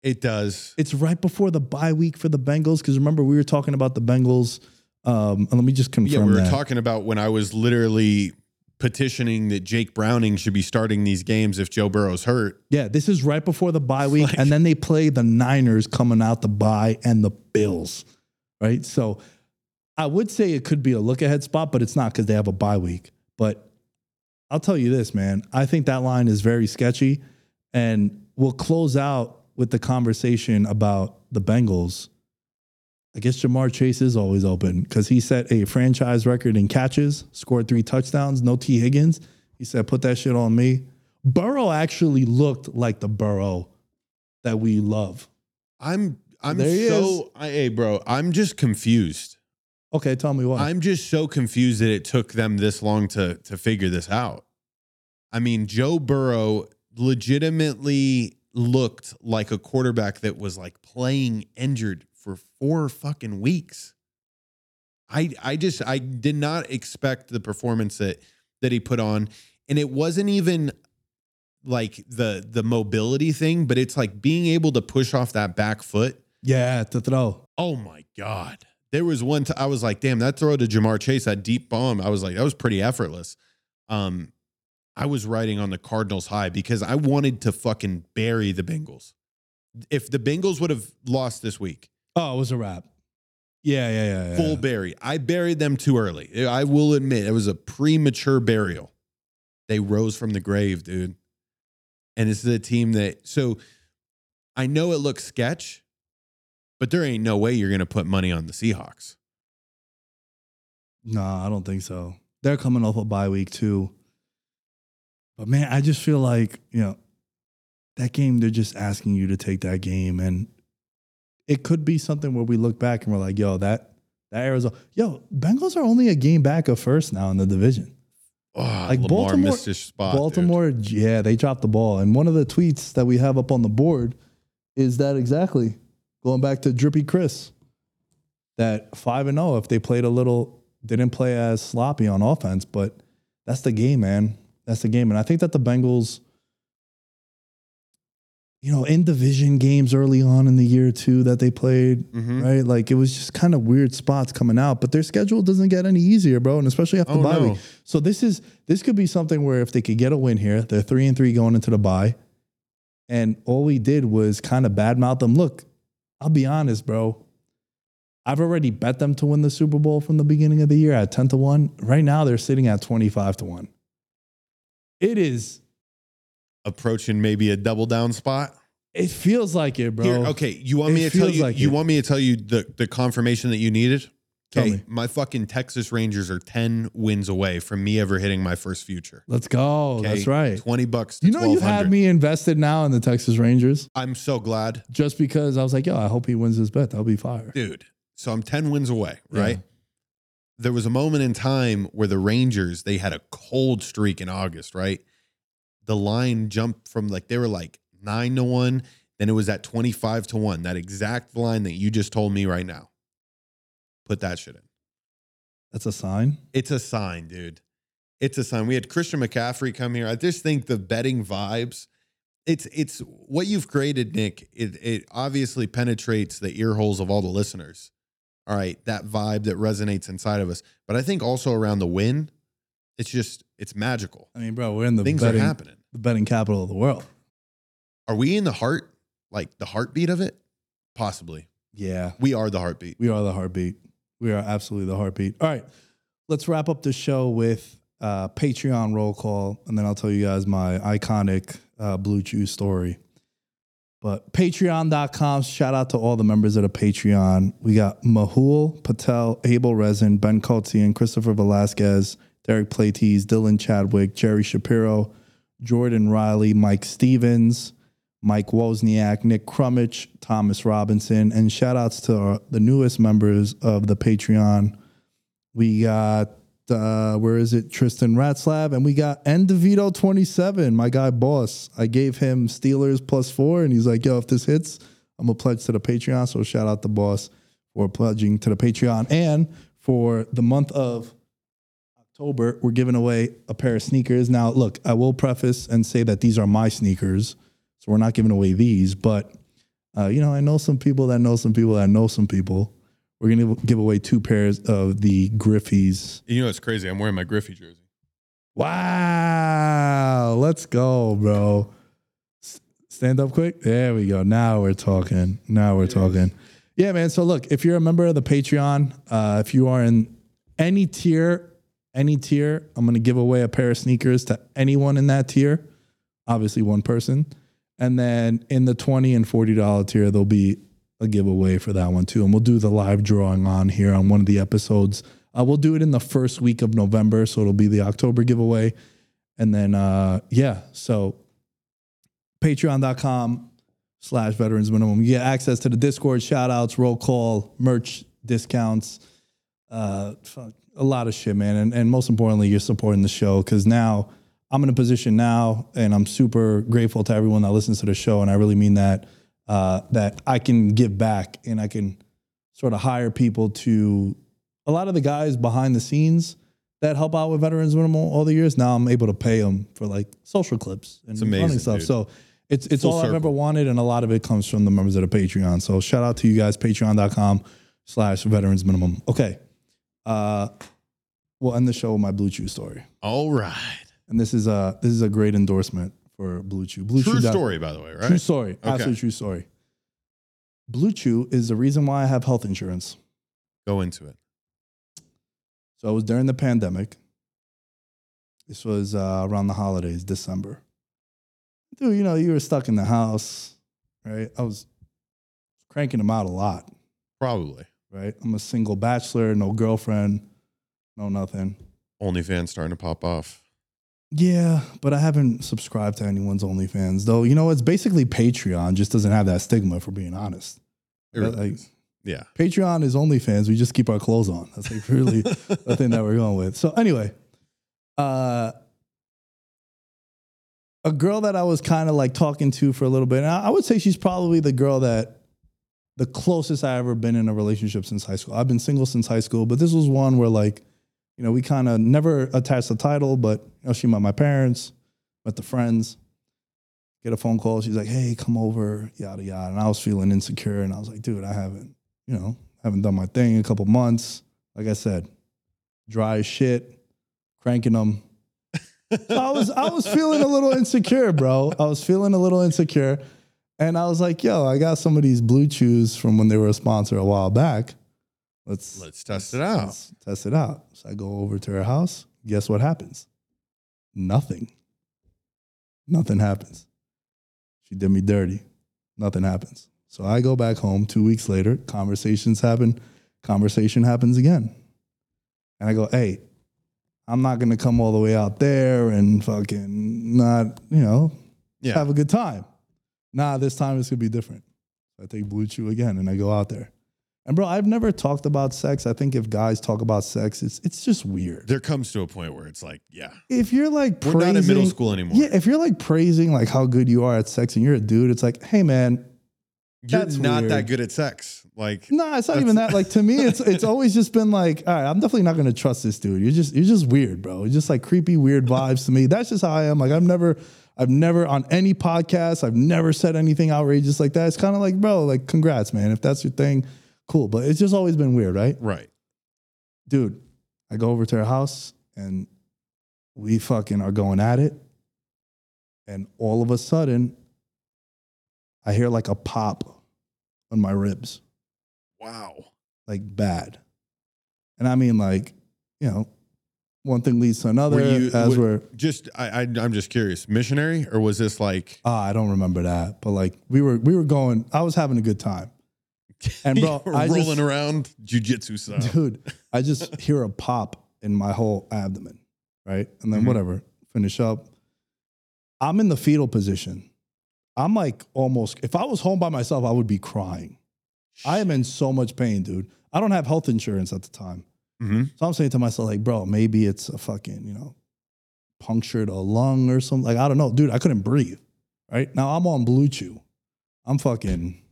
It does. It's right before the bye week for the Bengals because remember we were talking about the Bengals Um, and let me just confirm Yeah, we were that. talking about when I was literally petitioning that Jake Browning should be starting these games if Joe Burrow's hurt. yeah, this is right before the bye week, and then they play the Niners coming out the bye and the Bills, right? So I would say it could be a look ahead spot, but it's not because they have a bye week. But I'll tell you this, man. I think that line is very sketchy, and we'll close out with the conversation about the Bengals. I guess Ja'Marr Chase is always open because he set a franchise record in catches, scored three touchdowns, no Tee Higgins. He said, put that shit on me. Burrow actually looked like the Burrow that we love. I'm I'm There he so I, hey bro, I'm just confused. Okay, tell me why. I'm just so confused that it took them this long to to figure this out. I mean, Joe Burrow legitimately looked like a quarterback that was like playing injured for four fucking weeks. I I just I did not expect the performance that that he put on and it wasn't even like the the mobility thing, but it's like being able to push off that back foot yeah, to throw. Oh my God. There was one time I was like, damn, that throw to Ja'Marr Chase, that deep bomb, I was like, that was pretty effortless. Um, I was riding on the Cardinals high because I wanted to fucking bury the Bengals. If the Bengals would have lost this week, Oh, it was a wrap. Yeah, yeah, yeah. yeah. full bury. I buried them too early. I will admit it was a premature burial. They rose from the grave, dude. And this is a team that so I know it looks sketch, but there ain't no way you're gonna put money on the Seahawks. No, I don't think so. They're coming off a bye week too. But man, I just feel like, you know, that game, they're just asking you to take that game. And it could be something where we look back and we're like, yo, that that Arizona, yo, Bengals are only a game back of first now in the division. Oh, Like Lamar Baltimore- missed his spot. dude. Baltimore, yeah, they dropped the ball. And one of the tweets that we have up on the board is that exactly going back to Drippy Chris, that 5 and 0, if they played a little, didn't play as sloppy on offense, but that's the game, man. That's the game. And I think that the Bengals, you know, in division games early on in the year too that they played, Mhm. right? Like it was just kind of weird spots coming out, but their schedule doesn't get any easier, bro. And especially after Oh, the bye no. week. So this is this could be something where if they could get a win here, they're three and three going into the bye, and all we did was kind of badmouth them. Look, I'll be honest, bro. I've already bet them to win the Super Bowl from the beginning of the year at ten to one. Right now, they're sitting at twenty five to one. It is. Approaching maybe a double down spot. It feels like it, bro. Here, okay, you want It me to tell you? like you it. want me to tell you the the confirmation that you needed? Tell Okay, me. my fucking Texas Rangers are ten wins away from me ever hitting my first future. Let's go. Okay, That's right. Twenty bucks. To You know, you had me invested now in the Texas Rangers I'm so glad, just because I was like, yo, I hope he wins this bet. That'll be fire. dude. So I'm ten wins away, Yeah. There was a moment in time where the Rangers they had a cold streak in August, right? The line jumped from like they were like nine to one, then it was at twenty five to one. That exact line that you just told me right now. Put that shit in. That's a sign. It's a sign, dude. It's a sign. We had Christian McCaffrey come here. I just think the betting vibes. It's it's what you've created, Nick. It it obviously penetrates the ear holes of all the listeners. All right, that vibe that resonates inside of us. But I think also around the win, it's just it's magical. I mean, bro, we're in the Things betting, are happening. the betting capital of the world. Are we in the heart, like the heartbeat of it? Possibly. Yeah, We are the heartbeat. we are the heartbeat. We are absolutely the heartbeat. All right, let's wrap up the show with uh, Patreon roll call, and then I'll tell you guys my iconic uh, Blue Chew story. But patreon.com, shout out to all the members of the Patreon. We got Mahul Patel, Abel Resin, Ben Kotzian, Christopher Velasquez, Derek Platees, Dylan Chadwick, Jerry Shapiro, Jordan Riley, Mike Stevens, Mike Wozniak, Nick Crummich, Thomas Robinson, and shout outs to our, the newest members of the Patreon. We got uh, where is it? Tristan Ratzlav, and we got Endevito twenty seven. My guy, boss. I gave him Steelers plus four, and he's like, "Yo, if this hits, I'm gonna pledge to the Patreon." So shout out to the boss for pledging to the Patreon, and for the month of October, we're giving away a pair of sneakers. Now, look, I will preface and say that these are my sneakers, so we're not giving away these. But uh, you know, I know some people that know some people that know some people. We're gonna give away two pairs of the Griffies. You know it's crazy. I'm wearing my Griffey jersey. Wow, let's go, bro. S- Stand up quick. There we go. Now we're talking. Now we're talking. Yeah, man. So look, if you're a member of the Patreon, uh, if you are in any tier, any tier, I'm gonna give away a pair of sneakers to anyone in that tier. Obviously, one person. And then in the 20 and $40 tier, there'll be a giveaway for that one too. And we'll do the live drawing on here on one of the episodes. Uh, we'll do it in the first week of November. So it'll be the October giveaway. And then, uh, yeah, so patreon.com slash veterans minimum. You get access to the Discord, shout outs, roll call, merch discounts, uh, a lot of shit, man. And, and most importantly, you're supporting the show because now I'm in a position now and I'm super grateful to everyone that listens to the show. And I really mean that, uh, that I can give back and I can sort of hire people to a lot of the guys behind the scenes that help out with Veterans Minimum all the years. Now I'm able to pay them for like social clips and amazing, running stuff. dude. So it's it's Full all I've ever wanted, and a lot of it comes from the members of the Patreon. So shout out to you guys, patreon.com slash veterans minimum. Okay. Uh we'll end the show with my Blue Chew story. All right. And this is a this is a great endorsement for Blue Chew. Blue True Chew story, by the way, right? True story. Okay. Absolute true story. Blue Chew is the reason why I have health insurance. Go into it. So it was during the pandemic. This was uh, around the holidays, December. Dude, you know, you were stuck in the house, right? I was cranking them out a lot, Probably. right? I'm a single bachelor, no girlfriend, no nothing. OnlyFans starting to pop off. Yeah, but I haven't subscribed to anyone's OnlyFans, though. You know, it's basically Patreon, just doesn't have that stigma, for being honest. Really Like. Yeah. Patreon is OnlyFans. We just keep our clothes on. That's like really the thing that we're going with. So anyway, uh, a girl that I was kind of like talking to for a little bit. And I I would say she's probably the girl that the closest I ever been in a relationship since high school. I've been single since high school, but this was one where like, you know, we kind of never attached the title, but you know, she met my parents, met the friends. Get a phone call. She's like, "Hey, come over." Yada yada. And I was feeling insecure, and I was like, "Dude, I haven't, you know, haven't done my thing in a couple months." Like I said, dry as shit, cranking them. I was I was feeling a little insecure, bro. I was feeling a little insecure. And I was like, yo, I got some of these blue chews from when they were a sponsor a while back. Let's Let's test it out. let's test it out. So I go over to her house. Guess what happens? Nothing. Nothing happens. She did me dirty. Nothing happens. So I go back home two weeks later. Conversations happen. Conversation happens again. And I go, hey, I'm not going to come all the way out there and fucking not, you know, Yeah. have a good time. Nah, this time it's going to be different. I take Blue Chew again and I go out there. And bro, I've never talked about sex. I think if guys talk about sex, it's it's just weird. there comes to a point where it's like, yeah, If you're like we're praising, not in middle school anymore. Yeah, if you're like praising like how good you are at sex and you're a dude, it's like, hey man, You're that's not weird. that good at sex. Like, no, it's not even that. Like to me, it's it's always just been like, all right, I'm definitely not gonna trust this dude. You're just you're just weird, bro. You're just like creepy, weird vibes to me. That's just how I am. Like I've never, I've never on any podcast, I've never said anything outrageous like that. It's kind of like, bro, like congrats, man. If that's your thing, cool. But it's just always been weird, right? right. dude, I go over to her house and we fucking are going at it. And all of a sudden, I hear like a pop on my ribs, Wow. like bad. And I mean, like, you know, one thing leads to another Were you- as were- we're, Just, I, I, I'm just curious. Missionary, or was this like, ah, I don't remember that, but like we were, we were going, I was having a good time. And bro, I rolling just- around jujitsu style? dude i just hear a pop in my whole abdomen right? And then Mhm. whatever finish up. I'm in the fetal position. I'm like almost if i was home by myself i would be crying. I am in so much pain dude. I don't have health insurance at the time. Mhm. so i'm saying to myself like bro maybe it's a fucking you know punctured a lung or something like i don't know. Dude i couldn't breathe right? Now i'm on blue chew i'm fucking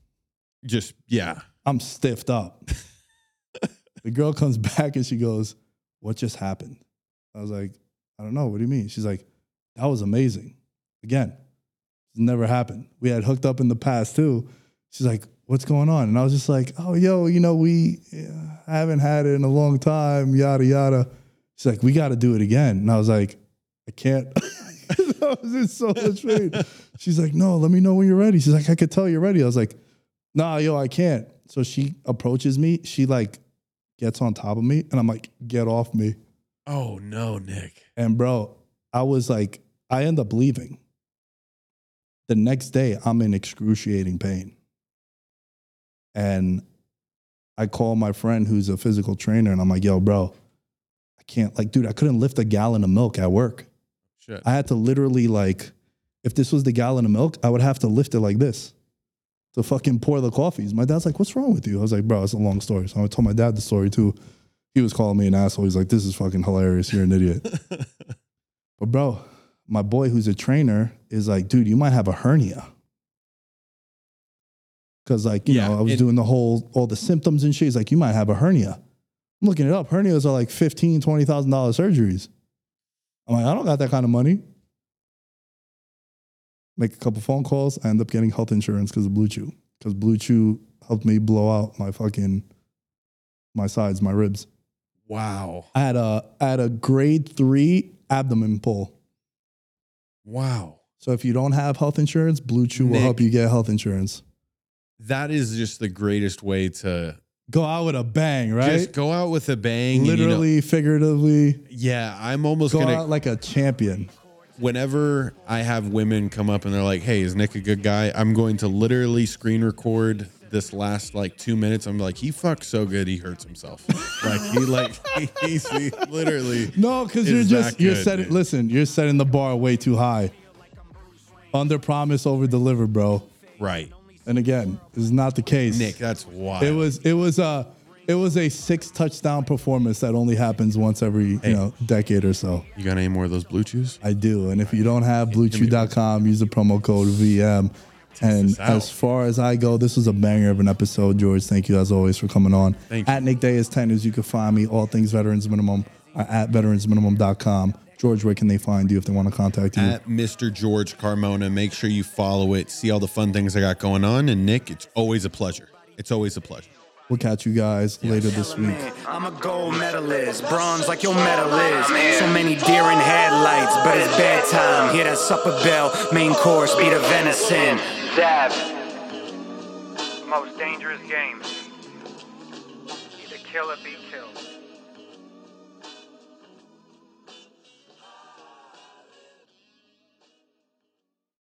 Just, yeah. I'm stiffed up. the girl comes back and she goes, What just happened? I was like, I don't know. What do you mean? She's like, That was amazing. Again, it's never happened. We had hooked up in the past too. She's like, what's going on? And I was just like, oh, yo, you know, we haven't had it in a long time, yada, yada. She's like, we got to do it again. And I was like, I can't. I was in so much pain. She's like, no, let me know when you're ready. She's like, I could tell you're ready. I was like, nah, yo, I can't. So she approaches me. She like gets on top of me and I'm like, get off me. Oh no, Nick. And bro, I was like, I end up leaving. The next day, I'm in excruciating pain. And I call my friend who's a physical trainer and I'm like, yo, bro, I can't, like, dude, I couldn't lift a gallon of milk at work. Shit. I had to literally, like, if this was the gallon of milk, I would have to lift it like this to fucking pour the coffees. My dad's like, what's wrong with you? I was like, bro, it's a long story. So I told my dad the story too. He was calling me an asshole. He's like, this is fucking hilarious. You're an idiot. But bro, my boy who's a trainer is like, dude, you might have a hernia. Cause like, you Yeah, know, I was it- doing the whole all the symptoms and shit. He's like, you might have a hernia. I'm looking it up. Hernias are like fifteen, twenty thousand dollar surgeries. I'm like, I don't got that kind of money. Make a couple phone calls. I end up getting health insurance because of Blue Chew. Because Blue Chew helped me blow out my fucking my sides, my ribs. Wow. I had a I had a grade three abdomen pull. Wow. So if you don't have health insurance, Blue Chew will help you get health insurance. That is just the greatest way to Go out with a bang, right? just go out with a bang. and, you know- Literally, figuratively, yeah, I'm almost go gonna. out like a champion. Whenever I have women come up and they're like, "Hey, is Nick a good guy?" I'm going to literally screen record this last like two minutes. I'm like, he fucks so good, he hurts himself. like he like he's he literally. No, because you're just you're good, setting. dude. Listen, you're setting the bar way too high. Under promise, over deliver, bro. Right, And again, this is not the case. Nick. That's wild. It was it was a it was a six touchdown performance that only happens once every Hey. you know decade or so. You got any more of those blue chews? I do. And if you don't have bluechew.com, use the promo code VM. And as far as I go, this was a banger of an episode, George. Thank you as always for coming on. Thank you. At Nick Dais 10 as you can find me. All things veterans minimum are at veteransminimum.com. George, where can they find you if they want to contact you? At Mr. George Carmona. Make sure you follow it. See all the fun things I got going on. And Nick, it's always a pleasure. It's always a pleasure. We'll catch you guys later this week. I'm a gold medalist, bronze like your medal is. So many deer in headlights, but it's bedtime. Hear that supper bell, main course, be the venison. Dab. Most dangerous game. Either kill or be killed.